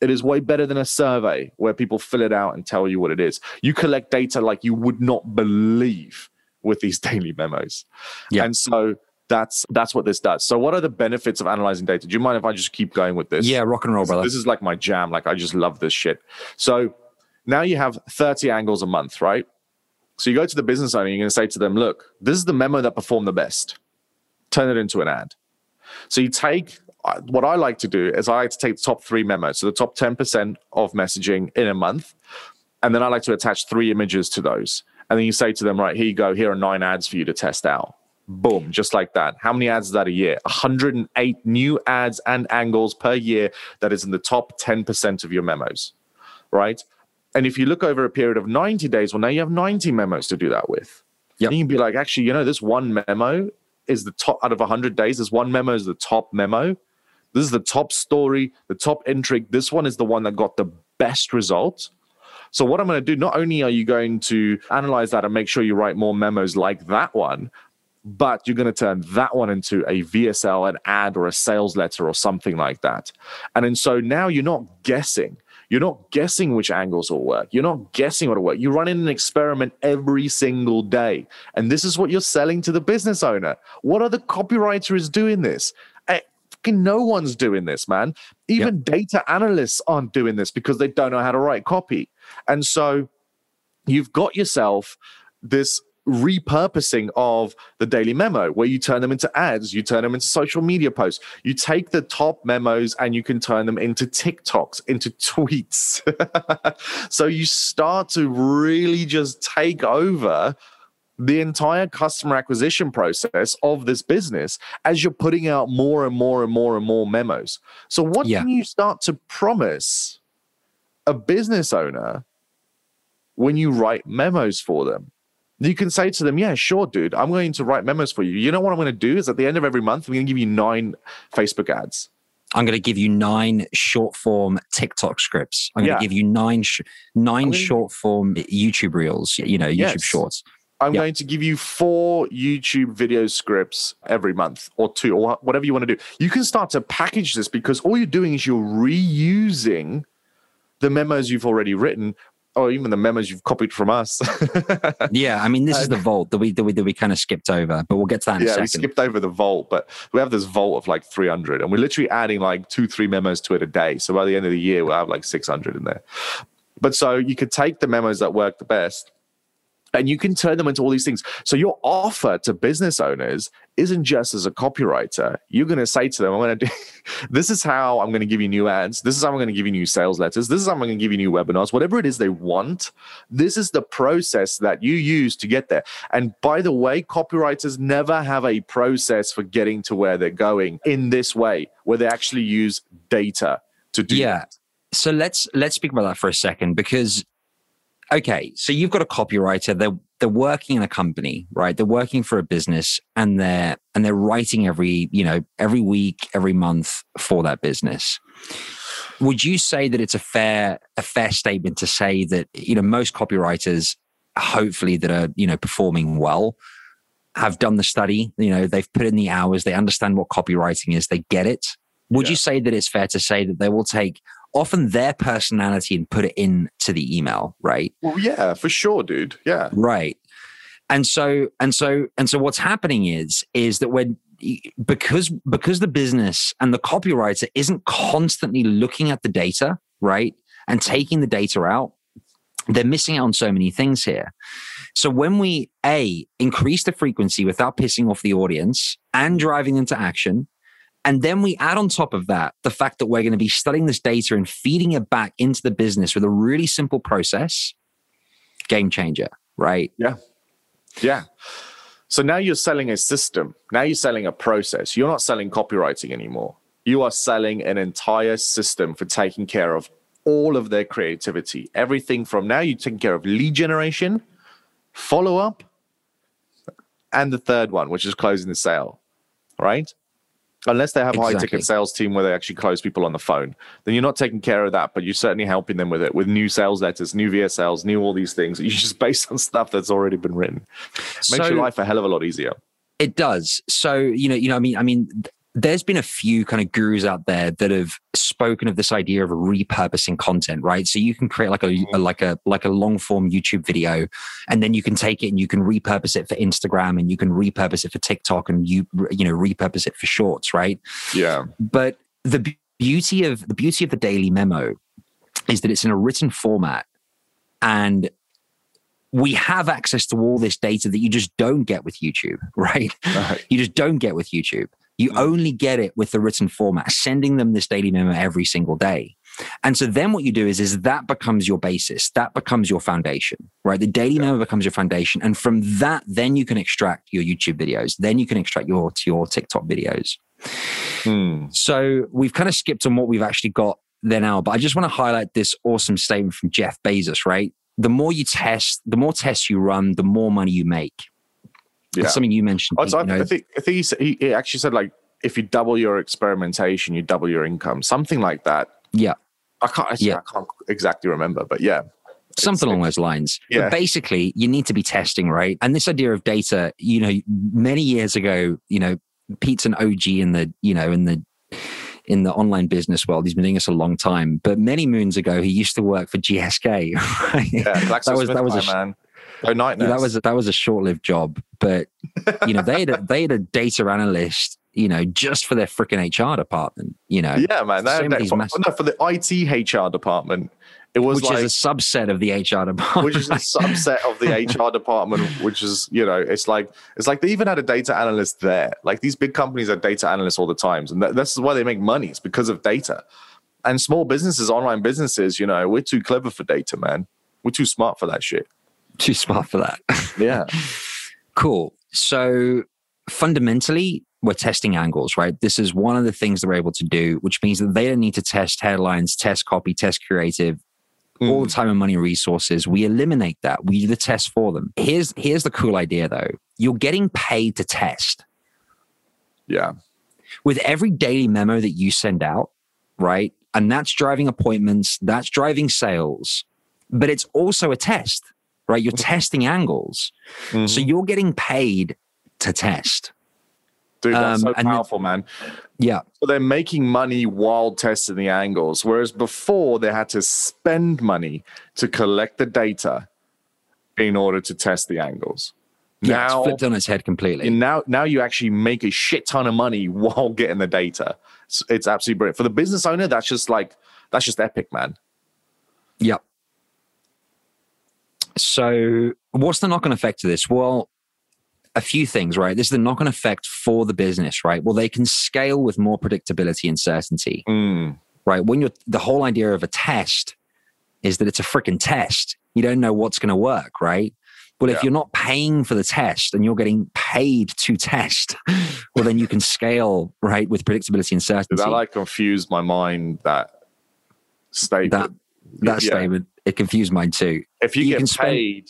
[SPEAKER 1] It is way better than a survey where people fill it out and tell you what it is. You collect data like you would not believe with these daily memos. Yeah. And so that's that's what this does. So, what are the benefits of analyzing data? Do you mind if I just keep going with this?
[SPEAKER 2] Yeah, rock and roll, brother.
[SPEAKER 1] This is like my jam. Like I just love this shit. So now you have 30 angles a month, right? So you go to the business owner, you're going to say to them, look, this is the memo that performed the best. Turn it into an ad. So you take uh, what I like to do is I like to take the top three memos, so the top 10% of messaging in a month. And then I like to attach three images to those. And then you say to them, right, here you go, here are nine ads for you to test out. Boom, just like that. How many ads is that a year? 108 new ads and angles per year that is in the top 10% of your memos, right? And if you look over a period of 90 days, well, now you have 90 memos to do that with. Yep. And you can be like, actually, you know, this one memo is the top out of 100 days, this one memo is the top memo. This is the top story, the top intrigue. This one is the one that got the best result. So, what I'm going to do, not only are you going to analyze that and make sure you write more memos like that one, but you're going to turn that one into a VSL, an ad, or a sales letter, or something like that. And then so now you're not guessing. You're not guessing which angles will work. You're not guessing what will work. You're running an experiment every single day. And this is what you're selling to the business owner. What other copywriter is doing this? Eh, no one's doing this, man. Even yep. data analysts aren't doing this because they don't know how to write copy. And so you've got yourself this repurposing of the daily memo where you turn them into ads, you turn them into social media posts. You take the top memos and you can turn them into TikToks, into tweets. so you start to really just take over the entire customer acquisition process of this business as you're putting out more and more and more and more memos. So, what yeah. can you start to promise a business owner when you write memos for them? You can say to them, Yeah, sure, dude, I'm going to write memos for you. You know what I'm going to do is at the end of every month, I'm going to give you nine Facebook ads.
[SPEAKER 2] I'm going to give you nine short form TikTok scripts. I'm going yeah. to give you nine sh- nine gonna... short form YouTube reels, you know, YouTube yes. shorts.
[SPEAKER 1] I'm going to give you four YouTube video scripts every month or two or whatever you want to do. You can start to package this because all you're doing is you're reusing the memos you've already written or even the memos you've copied from us.
[SPEAKER 2] yeah, I mean, this is uh, the vault that we, that we that we kind of skipped over, but we'll get to that in
[SPEAKER 1] yeah,
[SPEAKER 2] a second.
[SPEAKER 1] we skipped over the vault, but we have this vault of like 300, and we're literally adding like two, three memos to it a day. So by the end of the year, we'll have like 600 in there. But so you could take the memos that work the best and you can turn them into all these things. So your offer to business owners isn't just as a copywriter. You're going to say to them, I'm going to do, this is how I'm going to give you new ads. This is how I'm going to give you new sales letters. This is how I'm going to give you new webinars, whatever it is they want. This is the process that you use to get there. And by the way, copywriters never have a process for getting to where they're going in this way, where they actually use data to do yeah. That.
[SPEAKER 2] So let's let's speak about that for a second because okay, so you've got a copywriter. They're they're working in a company, right? They're working for a business, and they're and they're writing every you know every week, every month for that business. Would you say that it's a fair a fair statement to say that you know most copywriters, hopefully that are you know performing well, have done the study. You know they've put in the hours. They understand what copywriting is. They get it. Would yeah. you say that it's fair to say that they will take often their personality and put it into the email, right?
[SPEAKER 1] Well, yeah, for sure, dude. Yeah.
[SPEAKER 2] Right. And so and so and so what's happening is is that when because because the business and the copywriter isn't constantly looking at the data, right? And taking the data out, they're missing out on so many things here. So when we a increase the frequency without pissing off the audience and driving them to action, and then we add on top of that the fact that we're going to be studying this data and feeding it back into the business with a really simple process. Game changer, right?
[SPEAKER 1] Yeah. Yeah. So now you're selling a system. Now you're selling a process. You're not selling copywriting anymore. You are selling an entire system for taking care of all of their creativity. Everything from now you're taking care of lead generation, follow up, and the third one, which is closing the sale, right? Unless they have exactly. high ticket sales team where they actually close people on the phone then you're not taking care of that but you're certainly helping them with it with new sales letters new vsls new all these things. You just based on stuff that's already been written. Makes so, your life a hell of a lot easier.
[SPEAKER 2] It does. So you know you know i mean i mean there's been a few kind of gurus out there that have spoken of this idea of repurposing content, right? So you can create like a, a, mm-hmm. like a like a long form YouTube video, and then you can take it and you can repurpose it for Instagram, and you can repurpose it for TikTok, and you you know repurpose it for Shorts, right?
[SPEAKER 1] Yeah.
[SPEAKER 2] But the beauty of the beauty of the daily memo is that it's in a written format, and we have access to all this data that you just don't get with YouTube, right? right. You just don't get with YouTube. You mm. only get it with the written format, sending them this daily memo every single day. And so then what you do is, is that becomes your basis. That becomes your foundation, right? The daily yeah. memo becomes your foundation. And from that, then you can extract your YouTube videos. Then you can extract your, your TikTok videos. Hmm. So we've kind of skipped on what we've actually got there now, but I just want to highlight this awesome statement from Jeff Bezos, right? The more you test, the more tests you run, the more money you make. Yeah. something you mentioned.
[SPEAKER 1] Also, you know, I think I think he, he actually said like if you double your experimentation, you double your income, something like that.
[SPEAKER 2] Yeah.
[SPEAKER 1] I can't. I,
[SPEAKER 2] Yeah.
[SPEAKER 1] I can't exactly remember, but yeah,
[SPEAKER 2] something along those lines.
[SPEAKER 1] Yeah.
[SPEAKER 2] But basically, you need to be testing, right? And this idea of data, you know, many years ago, you know, Pete's an OG in the, you know, in the in the online business world. He's been doing this a long time. But many moons ago, he used to work for GSK. Right?
[SPEAKER 1] yeah.
[SPEAKER 2] that was that was a
[SPEAKER 1] man. Go night
[SPEAKER 2] that was a, that was a short-lived job. But you know, they had a, they had a data analyst, you know, just for their freaking HR department. You know,
[SPEAKER 1] yeah, man. That, that- for, no, for the IT HR department, it was
[SPEAKER 2] which
[SPEAKER 1] like
[SPEAKER 2] is a subset of the HR department.
[SPEAKER 1] which is a subset of the HR department, which is you know, it's like it's like they even had a data analyst there. Like these big companies are data analysts all the times, and that, this is why they make money. It's because of data. And small businesses, online businesses, you know, we're too clever for data, man. We're too smart for that shit.
[SPEAKER 2] Too smart for that.
[SPEAKER 1] Yeah,
[SPEAKER 2] Cool. So fundamentally, we're testing angles, right? This is one of the things that we're able to do, which means that they don't need to test headlines, test copy, test creative, mm. all the time and money resources. We eliminate that. We do the test for them. Here's here's the cool idea though. You're getting paid to test.
[SPEAKER 1] yeah,
[SPEAKER 2] With every daily memo that you send out, right? And that's driving appointments, that's driving sales, but it's also a test, right? You're testing angles. So
[SPEAKER 1] Mhm.
[SPEAKER 2] you're getting paid to test.
[SPEAKER 1] dude, that's
[SPEAKER 2] um,
[SPEAKER 1] so powerful, man.
[SPEAKER 2] Yeah.
[SPEAKER 1] So they're making money while testing the angles, whereas before they had to spend money to collect the data in order to test the angles.
[SPEAKER 2] Yeah,
[SPEAKER 1] now,
[SPEAKER 2] it's flipped on its head completely.
[SPEAKER 1] and now, now you actually make a shit ton of money while getting the data. It's, it's absolutely brilliant for the business owner. That's just like that's just epic, man.
[SPEAKER 2] Yep. So, what's the knock on effect of this? Well, a few things, right? This is the knock on effect for the business, right? Well, they can scale with more predictability and certainty,
[SPEAKER 1] Mm,
[SPEAKER 2] right? When you're the whole idea of a test is that it's a freaking test. You don't know what's going to work, right? Well, if
[SPEAKER 1] Yeah.
[SPEAKER 2] you're not paying for the test and you're getting paid to test, well, then you can scale, right, with predictability and certainty.
[SPEAKER 1] that like confused my mind. That statement.
[SPEAKER 2] that that
[SPEAKER 1] Yeah.
[SPEAKER 2] statement it confused mine too.
[SPEAKER 1] if you,
[SPEAKER 2] you
[SPEAKER 1] get
[SPEAKER 2] can spend-
[SPEAKER 1] paid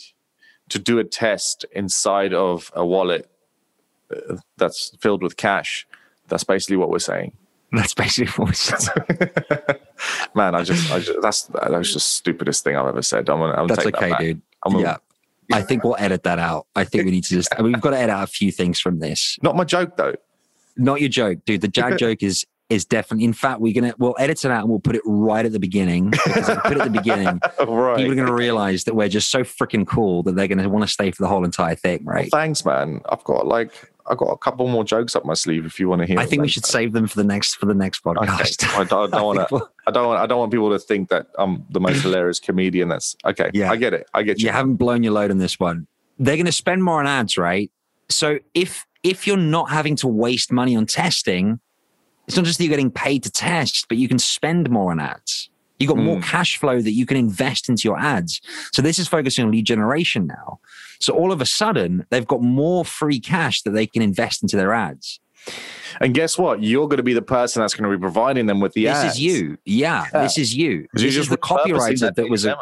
[SPEAKER 1] to do a test inside of a wallet uh, that's filled with cash, that's basically what we're saying.
[SPEAKER 2] That's basically what we're saying.
[SPEAKER 1] Man, I just, I just that's that was just stupidest thing I've ever said. I'm gonna, I'm
[SPEAKER 2] That's okay,
[SPEAKER 1] that
[SPEAKER 2] dude.
[SPEAKER 1] I'm gonna-
[SPEAKER 2] yeah. I think we'll edit that out. I think we need to just, I mean, we've got to edit out a few things from this.
[SPEAKER 1] Not my joke though.
[SPEAKER 2] Not your joke, dude. The jag joke is, is definitely, in fact, we're to, we'll edit it out and we'll put it right at the beginning. Because if we put it at the beginning,
[SPEAKER 1] right.
[SPEAKER 2] people are to realize that we're just so freaking cool that they're to want to stay for the whole entire thing, right?
[SPEAKER 1] Thanks, man. I've got like I've got a couple more jokes up my sleeve if you want to hear.
[SPEAKER 2] I think we should save them for the next, for the next
[SPEAKER 1] Okay.
[SPEAKER 2] podcast.
[SPEAKER 1] I don't, I don't want to. I don't. Want, I don't want people to think that I'm the most hilarious comedian. That's okay.
[SPEAKER 2] Yeah.
[SPEAKER 1] I get it. I get you.
[SPEAKER 2] you haven't blown your load on this one. They're going to spend more on ads, right? So if if you're not having to waste money on testing, it's not just that you're getting paid to test, but you can spend more on ads. You got more
[SPEAKER 1] Mm.
[SPEAKER 2] cash flow that you can invest into your ads. So this is focusing on lead generation now. So all of a sudden, they've got more free cash that they can invest into their ads.
[SPEAKER 1] And guess what? You're going to be the person that's going to be providing them with the
[SPEAKER 2] this
[SPEAKER 1] ads.
[SPEAKER 2] This is you. Yeah,
[SPEAKER 1] Yeah.
[SPEAKER 2] this is you. This is
[SPEAKER 1] just
[SPEAKER 2] the copywriter that was a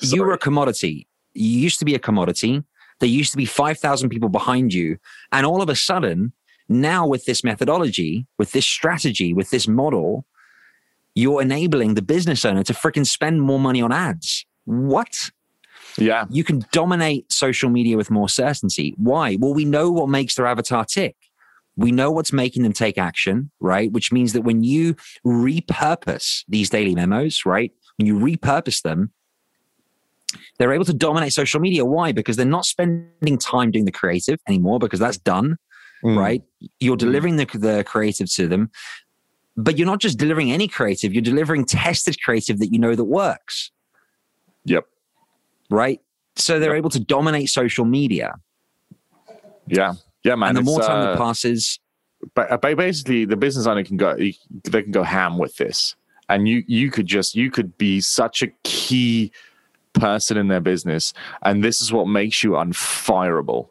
[SPEAKER 2] you were a commodity. You used to be a commodity. There used to be 5,000 people behind you. And all of a sudden, now with this methodology, with this strategy, with this model, you're enabling the business owner to freaking spend more money on ads. What?
[SPEAKER 1] Yeah.
[SPEAKER 2] You can dominate social media with more certainty. Why? Well, we know what makes their avatar tick. We know what's making them take action, right? Which means that when you repurpose these daily memos, right? When you repurpose them, they're able to dominate social media. Why? Because they're not spending time doing the creative anymore because that's done,
[SPEAKER 1] Mm.
[SPEAKER 2] right? You're delivering the, the creative to them, but you're not just delivering any creative, you're delivering tested creative that you know that works,
[SPEAKER 1] Yep.
[SPEAKER 2] right? So they're able to dominate social media.
[SPEAKER 1] Yeah. Yeah, man.
[SPEAKER 2] and the more time
[SPEAKER 1] uh,
[SPEAKER 2] that passes,
[SPEAKER 1] uh, but basically the business owner can go they can go ham with this and you you could just you could be such a key person in their business and this is what makes you unfireable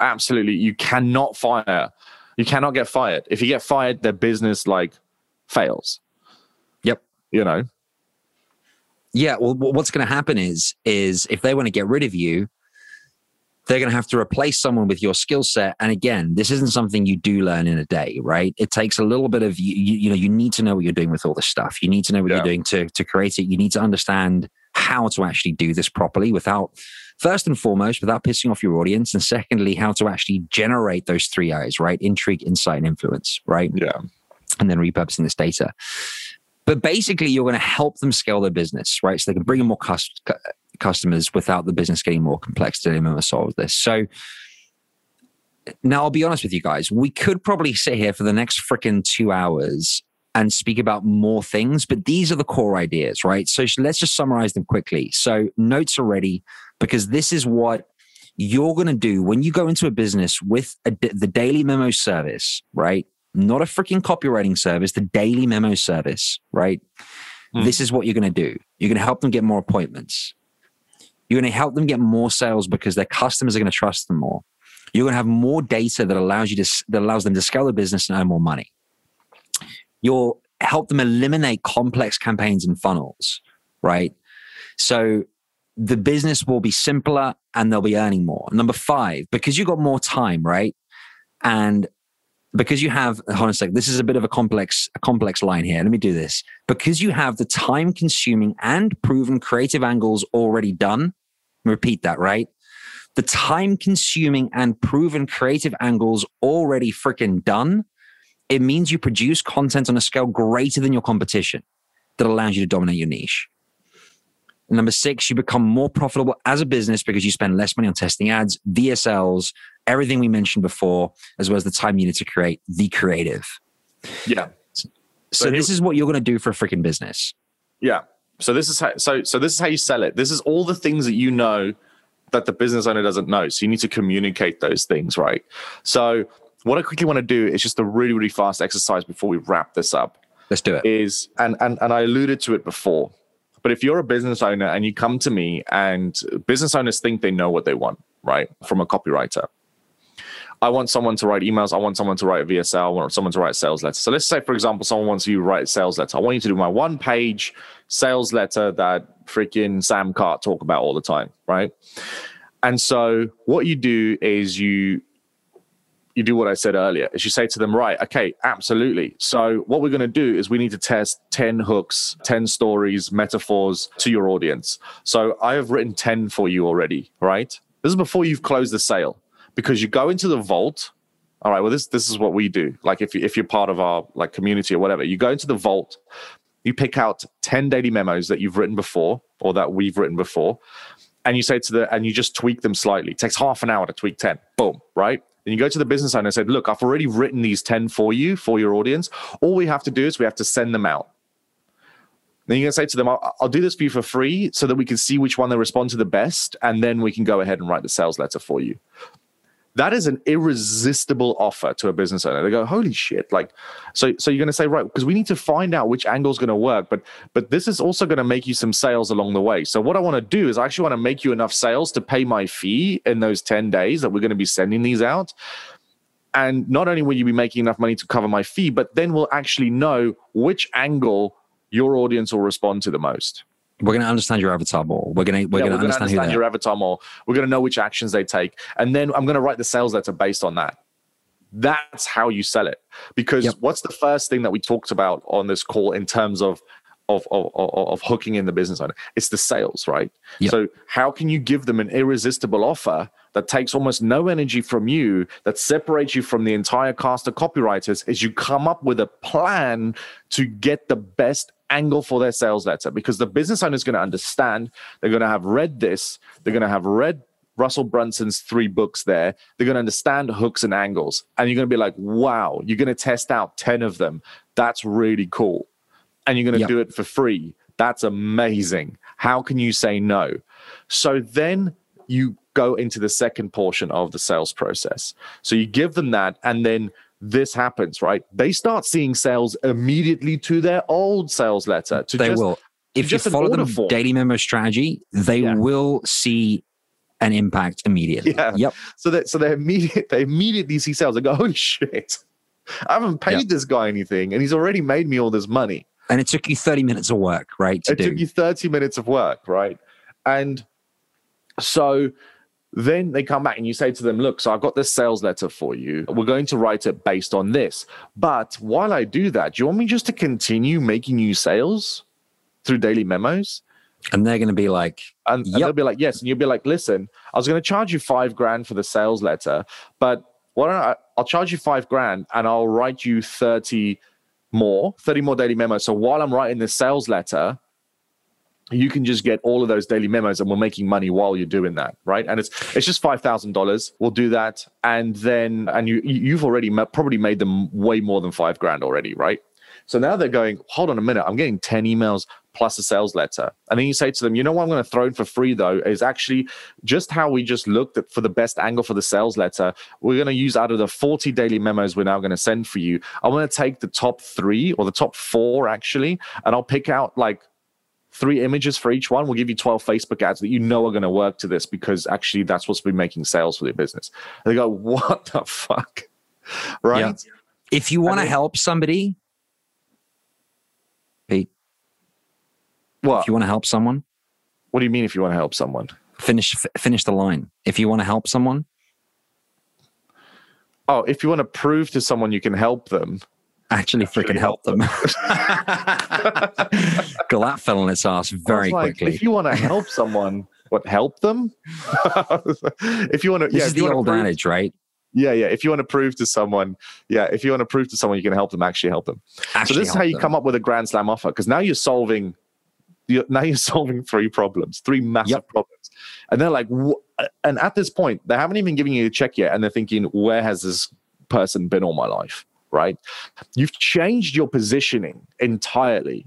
[SPEAKER 1] absolutely. You cannot fire. You cannot get fired. If you get fired their business like fails.
[SPEAKER 2] Yep.
[SPEAKER 1] you know?
[SPEAKER 2] Yeah. Well, what's going to happen is, is if they want to get rid of you, they're going to have to replace someone with your skill set. And again this isn't something you do learn in a day right? It takes a little bit of you, you, you know you need to know what you're doing with all this stuff. You need to know what yeah. you're doing to to create it. You need to understand how to actually do this properly without first and foremost without pissing off your audience and secondly how to actually generate those three eyes right intrigue insight and influence right
[SPEAKER 1] yeah
[SPEAKER 2] and then repurposing this data but basically you're going to help them scale their business right so they can bring in more cust- customers without the business getting more complex to them and solve this. So now I'll be honest with you guys, we could probably sit here for the next freaking two hours and speak about more things, but these are the core ideas, right? So let's just summarize them quickly. So notes are ready because this is what you're going to do when you go into a business with a, the daily memo service, right? Not a freaking copywriting service, the daily memo service, right? Mm. This is what you're going to do. You're going to help them get more appointments. You're going to help them get more sales because their customers are going to trust them more. You're going to have more data that allows you to that allows them to scale their business and earn more money. You'll help them eliminate complex campaigns and funnels, right? So the business will be simpler and they'll be earning more. Number five, because you've got more time, right? And because you have hold on a sec, this is a bit of a complex, a complex line here. Let me do this. Because you have the time consuming and proven creative angles already done, repeat that, right? The time consuming and proven creative angles already freaking done. It means you produce content on a scale greater than your competition that allows you to dominate your niche. Number six, you become more profitable as a business because you spend less money on testing ads, VSLs, everything we mentioned before, as well as the time you need to create the creative.
[SPEAKER 1] Yeah.
[SPEAKER 2] So, so this is what you're going to do for a freaking business.
[SPEAKER 1] Yeah. So this is how so so this is how you sell it. This is all the things that you know that the business owner doesn't know. So you need to communicate those things, right? So what I quickly want to do is just a really, really fast exercise before we wrap this up.
[SPEAKER 2] Let's do it.
[SPEAKER 1] Is and and and I alluded to it before. But if you're a business owner and you come to me and business owners think they know what they want, right? From a copywriter. I want someone to write emails. I want someone to write a VSL. I want someone to write sales letter. So let's say, for example, someone wants you to write a sales letter. I want you to do my one page sales letter that freaking Sam Cart talk about all the time, right? And so what you do is you you do what I said earlier is you say to them, right, okay, absolutely. So what we're going to do is we need to test 10 hooks, 10 stories, metaphors to your audience. So I have written 10 for you already, right? This is before you've closed the sale because you go into the vault. All right, well, this this is what we do. Like if you, if you're part of our like community or whatever, you go into the vault, you pick out 10 daily memos that you've written before or that we've written before, and you say to the and you just tweak them slightly. It takes half an hour to tweak 10. Boom, right? Then you go to the business owner and say, look, I've already written these 10 for you, for your audience. All we have to do is we have to send them out. Then you're going to say to them, I'll, I'll, do this for you for free so that we can see which one they respond to the best. And then we can go ahead and write the sales letter for you that is an irresistible offer to a business owner. They go, "Holy shit!" Like, so so you're going to say, right? Because we need to find out which angle is going to work, but but this is also going to make you some sales along the way. So what I want to do is I actually want to make you enough sales to pay my fee in those ten days that we're going to be sending these out. And not only will you be making enough money to cover my fee, but then we'll actually know which angle your audience will respond to the most.
[SPEAKER 2] We're going to understand your avatar more. We're going to we're yeah, going to understand,
[SPEAKER 1] understand your avatar more. We're going to know which actions they take, and then I'm going to write the sales letter based on that. That's how you sell it. Because yep. what's the first thing that we talked about on this call in terms of of, of, of, hooking in the business owner. It's the sales, right? Yep. So how can you give them an irresistible offer that takes almost no energy from you, that separates you from the entire cast of copywriters, is you come up with a plan to get the best angle for their sales letter because the business owner is going to understand. They're going to have read this. They're going to have read Russell Brunson's three books there. They're going to understand hooks and angles. And you're going to be like, wow, you're going to test out 10 of them. That's really cool. And you're going to yep. do it for free. That's amazing. How can you say no? So then you go into the second portion of the sales process. So you give them that, and then this happens, right? They start seeing sales immediately to their old sales letter. To
[SPEAKER 2] they
[SPEAKER 1] just,
[SPEAKER 2] will. If you follow the form. daily memo strategy, they yeah. will see an impact immediately.
[SPEAKER 1] Yeah.
[SPEAKER 2] Yep.
[SPEAKER 1] So that so they immediate they immediately see sales. They go, holy shit. I haven't paid yep. this guy anything, and he's already made me all this money.
[SPEAKER 2] And it took you 30 minutes of work, right?
[SPEAKER 1] it do. took you 30 minutes of work, right? And so Then they come back and you say to them, Look, so I've got this sales letter for you. We're going to write it based on this. But while I do that, do you want me just to continue making you sales through daily memos?
[SPEAKER 2] And they're going to be like,
[SPEAKER 1] and, and they'll be like, Yes. And you'll be like, Listen, I was going to charge you five grand for the sales letter, but why don't I? I'll charge you five grand and I'll write you 30 more, 30 more daily memos. So while I'm writing this sales letter, you can just get all of those daily memos and we're making money while you're doing that right? And it's it's just $5000 we'll do that. And then and you you've already probably made them way more than five grand already right? So now they're going hold on a minute i'm getting 10 emails plus a sales letter. And then you say to them you know what i'm going to throw in for free though is actually just how we just looked at for the best angle for the sales letter we're going to use out of the 40 daily memos we're now going to send for you i'm going to take the top three or the top four actually and i'll pick out like three images for each one. We'll give you 12 Facebook ads that you know are going to work to this because actually that's what's been making sales for their business. And they go, what the fuck? Right?
[SPEAKER 2] Yeah. if you want to help somebody, Pete,
[SPEAKER 1] What?
[SPEAKER 2] if you want to help someone,
[SPEAKER 1] what do you mean if you want to help someone?
[SPEAKER 2] finish f- finish the line. If you want to help someone,
[SPEAKER 1] Oh, if you want to prove to someone you can help them,
[SPEAKER 2] actually freaking help them. Girl, that fell on its ass very
[SPEAKER 1] like,
[SPEAKER 2] quickly.
[SPEAKER 1] If you want to help someone, what help them? if you want to,
[SPEAKER 2] this
[SPEAKER 1] yeah,
[SPEAKER 2] is the old
[SPEAKER 1] prove-
[SPEAKER 2] adage, right?
[SPEAKER 1] Yeah, yeah. If you want to prove to someone, yeah, if you want to prove to someone you can help them, actually help them.
[SPEAKER 2] Actually
[SPEAKER 1] so this is how you
[SPEAKER 2] them.
[SPEAKER 1] come up with a grand slam offer because now you're solving you're, now you're solving three problems three massive
[SPEAKER 2] Yep.
[SPEAKER 1] problems and they're like "Wh-" and at this point they haven't even given you a check yet and they're thinking where has this person been all my life right? You've changed your positioning entirely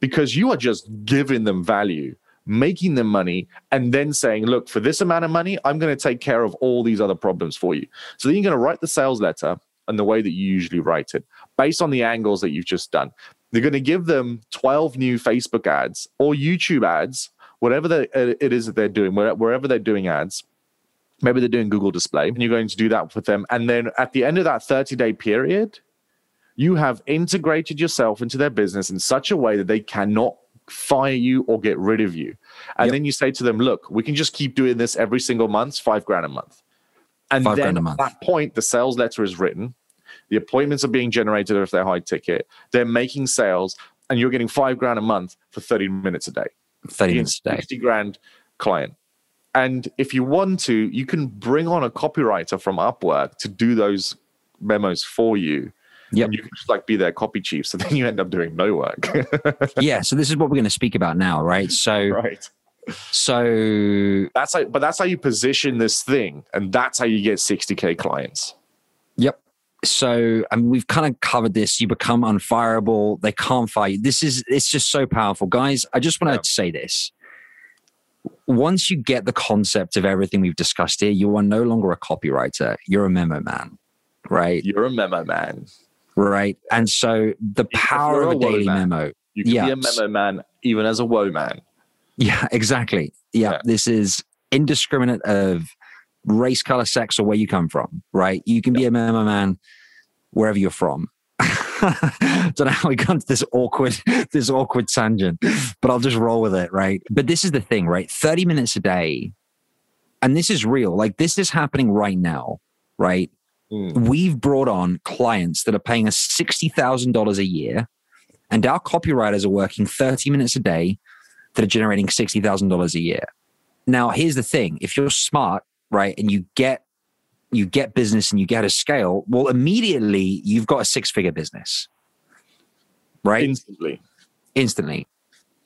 [SPEAKER 1] because you are just giving them value making them money and then saying look for this amount of money i'm going to take care of all these other problems for you. So then you're going to write the sales letter and the way that you usually write it based on the angles that you've just done. They're going to give them 12 new facebook ads or youtube ads whatever the, uh, it is that they're doing wherever they're doing ads. Maybe they're doing google display and you're going to do that with them. And then at the end of that 30 day period you have integrated yourself into their business in such a way that they cannot fire you or get rid of you. And
[SPEAKER 2] Yep.
[SPEAKER 1] then you say to them, look, we can just keep doing this every single month, five grand a month. And
[SPEAKER 2] Five
[SPEAKER 1] then at
[SPEAKER 2] month.
[SPEAKER 1] that point, the sales letter is written, the appointments are being generated if they're high ticket, they're making sales, and you're getting five grand a month for 30 minutes a day.
[SPEAKER 2] 30
[SPEAKER 1] Being
[SPEAKER 2] minutes a day.
[SPEAKER 1] 60 grand client. And if you want to, you can bring on a copywriter from Upwork to do those memos for you.
[SPEAKER 2] Yep.
[SPEAKER 1] And you can just like be their copy chief. So then you end up doing no work.
[SPEAKER 2] yeah. So this is what we're going to speak about now, right? So,
[SPEAKER 1] right.
[SPEAKER 2] so
[SPEAKER 1] That's how, but that's how you position this thing. And that's how you get 60K clients.
[SPEAKER 2] Yep. So I mean, we've kind of covered this. You become unfireable. They can't fire you. This is it's just so powerful, guys. I just want to say this. Once you get the concept of everything we've discussed here, you are no longer a copywriter. You're a memo man, right?
[SPEAKER 1] You're a memo man.
[SPEAKER 2] Right. And so the power of
[SPEAKER 1] a
[SPEAKER 2] a daily
[SPEAKER 1] man.
[SPEAKER 2] memo.
[SPEAKER 1] You can
[SPEAKER 2] Yeah.
[SPEAKER 1] be a memo man even as a woe man.
[SPEAKER 2] Yeah, exactly. Yeah,
[SPEAKER 1] Yeah.
[SPEAKER 2] this is indiscriminate of race, color, sex, or where you come from, right? You can be a memo man wherever you're from. Don't know how we got to this awkward, this awkward tangent, but I'll just roll with it, right? But this is the thing, right? 30 minutes a day, and this is real. Like this is happening right now, right?
[SPEAKER 1] Mm.
[SPEAKER 2] We've brought on clients that are paying us $60,000 a year, and our copywriters are working 30 minutes a day that are generating $60,000 a year. Now, here's the thing if you're smart, right, and you get you get business and you get a scale, well, immediately you've got a six figure business, right?
[SPEAKER 1] Instantly.
[SPEAKER 2] Instantly.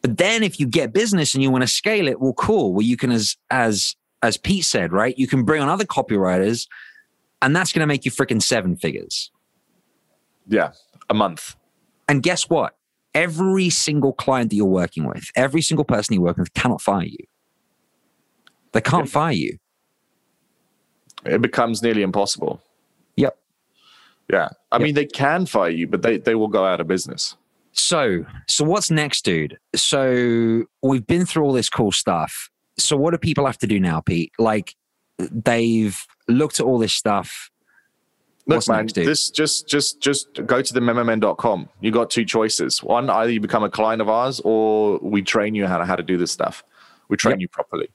[SPEAKER 2] But then if you get business and you want to scale it, well, cool. Well, you can, as as as Pete said, right, you can bring on other copywriters, and that's going to make you freaking seven figures.
[SPEAKER 1] Yeah. A month.
[SPEAKER 2] And guess what? Every single client that you're working with, every single person you're working with cannot fire you. They can't
[SPEAKER 1] Yeah.
[SPEAKER 2] fire you.
[SPEAKER 1] It becomes nearly impossible.
[SPEAKER 2] Yep.
[SPEAKER 1] Yeah. I
[SPEAKER 2] Yep.
[SPEAKER 1] mean, they can fire you, but they, they will go out of business.
[SPEAKER 2] So, so what's next, dude? So we've been through all this cool stuff. So what do people have to do now, Pete? Like they've looked at all this stuff.
[SPEAKER 1] Look,
[SPEAKER 2] What's
[SPEAKER 1] man,
[SPEAKER 2] next,
[SPEAKER 1] this just just just go to the memomen.com. You got two choices. One, either you become a client of ours or we train you how to how to do this stuff. We train
[SPEAKER 2] Yep.
[SPEAKER 1] you properly.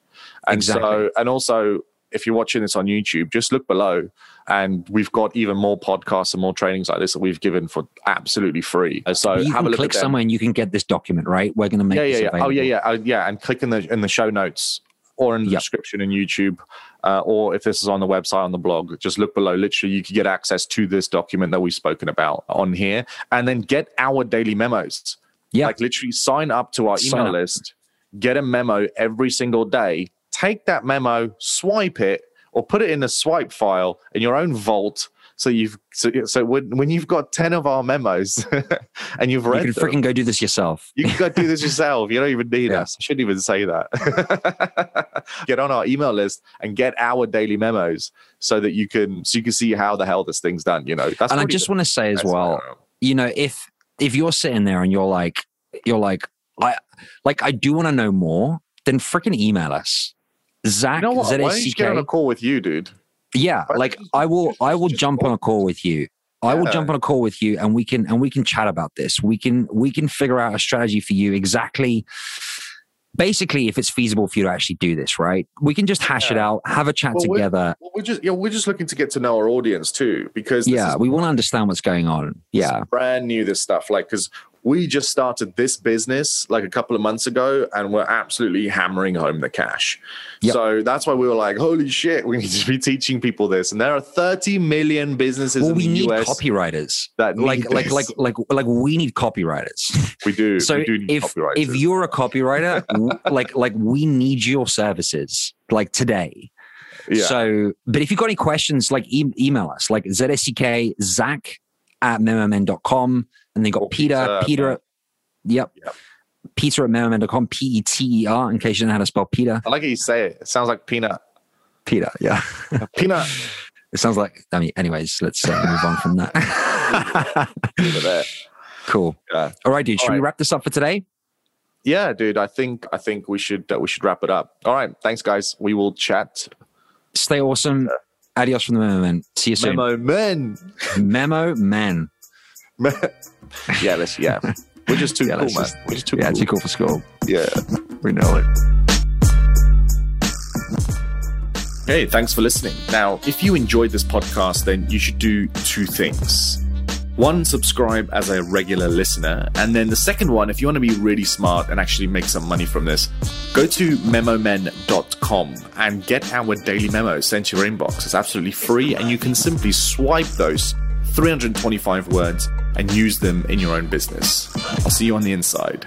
[SPEAKER 1] And
[SPEAKER 2] Exactly.
[SPEAKER 1] so and also if you're watching this on YouTube, just look below, and we've got even more podcasts and more trainings like this that we've given for absolutely free. So
[SPEAKER 2] you
[SPEAKER 1] have
[SPEAKER 2] can
[SPEAKER 1] a look
[SPEAKER 2] click somewhere and you can get this document, right? We're going to make
[SPEAKER 1] yeah,
[SPEAKER 2] this
[SPEAKER 1] yeah, yeah.
[SPEAKER 2] available.
[SPEAKER 1] Oh, yeah, yeah, uh, yeah. And click in the in the show notes or in the
[SPEAKER 2] Yep.
[SPEAKER 1] description in YouTube, uh, or if this is on the website on the blog, just look below. Literally, you can get access to this document that we've spoken about on here, and then get our daily memos.
[SPEAKER 2] Yeah.
[SPEAKER 1] like literally sign up to our
[SPEAKER 2] Sign
[SPEAKER 1] email
[SPEAKER 2] up.
[SPEAKER 1] list, get a memo every single day. Take that memo, swipe it, or put it in a swipe file in your own vault. So you've so, so when, when you've got ten of our memos and you've read, You
[SPEAKER 2] can
[SPEAKER 1] them,
[SPEAKER 2] freaking go do this yourself.
[SPEAKER 1] you can go do this yourself. You don't even need
[SPEAKER 2] Yeah.
[SPEAKER 1] us. I shouldn't even say that. get on our email list and get our daily memos so that you can so you can see how the hell this thing's done. You know, that's
[SPEAKER 2] and I just want to say as well,
[SPEAKER 1] around.
[SPEAKER 2] you know, if if you're sitting there and you're like, you're like, I like, I do want to know more, then freaking email us. Zack,
[SPEAKER 1] You know what? Why don't you get on a call with you, dude?
[SPEAKER 2] Yeah,
[SPEAKER 1] Why
[SPEAKER 2] like I will
[SPEAKER 1] just-
[SPEAKER 2] I will jump on a call with you. I will jump on a call with you and we can and we can chat about this. We can we can figure out a strategy for you exactly basically if it's feasible for you to actually do this, right? We can just hash it out, have a chat
[SPEAKER 1] Well, we're-
[SPEAKER 2] together.
[SPEAKER 1] We're just yeah, we're just looking to get to know our audience too, because
[SPEAKER 2] Yeah,
[SPEAKER 1] is
[SPEAKER 2] we want to understand what's going on. Yeah.
[SPEAKER 1] brand new this stuff like because we just started this business like a couple of months ago and we're absolutely hammering home the cash
[SPEAKER 2] Yep.
[SPEAKER 1] so that's why we were like holy shit we need to be teaching people this and there are 30 million businesses
[SPEAKER 2] Well,
[SPEAKER 1] in
[SPEAKER 2] we
[SPEAKER 1] the
[SPEAKER 2] need
[SPEAKER 1] us
[SPEAKER 2] copywriters.
[SPEAKER 1] that
[SPEAKER 2] Like
[SPEAKER 1] need
[SPEAKER 2] like
[SPEAKER 1] this.
[SPEAKER 2] like like like we need copywriters.
[SPEAKER 1] we do
[SPEAKER 2] so
[SPEAKER 1] we do need
[SPEAKER 2] if
[SPEAKER 1] copywriters.
[SPEAKER 2] if you're a copywriter, like like we need your services like today.
[SPEAKER 1] yeah
[SPEAKER 2] So, but if you've got any questions, like e- email us, like ZSCK Zack at memomen.com. And then got Peter,
[SPEAKER 1] Peter,
[SPEAKER 2] Peter, yep.
[SPEAKER 1] Yep.
[SPEAKER 2] Peter at memomen.com, P E T E R, in case you don't know how to spell Peter.
[SPEAKER 1] i like how you say it it sounds like peanut
[SPEAKER 2] Peter, yeah.
[SPEAKER 1] peanut
[SPEAKER 2] It sounds like, I mean, anyways, let's uh, move on from that. cool.
[SPEAKER 1] Yeah.
[SPEAKER 2] All right, dude. Should
[SPEAKER 1] All
[SPEAKER 2] we wrap this up for today?
[SPEAKER 1] yeah dude i think i think we should uh, we should wrap it up all right thanks guys we will chat
[SPEAKER 2] Stay awesome. Adios from the Memo Men. See you soon.
[SPEAKER 1] memo men
[SPEAKER 2] Memo Man.
[SPEAKER 1] yeah let's yeah we're just too
[SPEAKER 2] Yeah,
[SPEAKER 1] cool
[SPEAKER 2] let's
[SPEAKER 1] man
[SPEAKER 2] just-
[SPEAKER 1] we're just too
[SPEAKER 2] Yeah,
[SPEAKER 1] cool
[SPEAKER 2] too cool for school.
[SPEAKER 1] yeah
[SPEAKER 2] We know it.
[SPEAKER 1] Hey, thanks for listening. Now, if you enjoyed this podcast, then you should do two things. One, subscribe as a regular listener. And then the second one, if you want to be really smart and actually make some money from this, go to memomen.com and get our daily memos sent to your inbox. It's absolutely free, and you can simply swipe those 325 words and use them in your own business. I'll see you on the inside.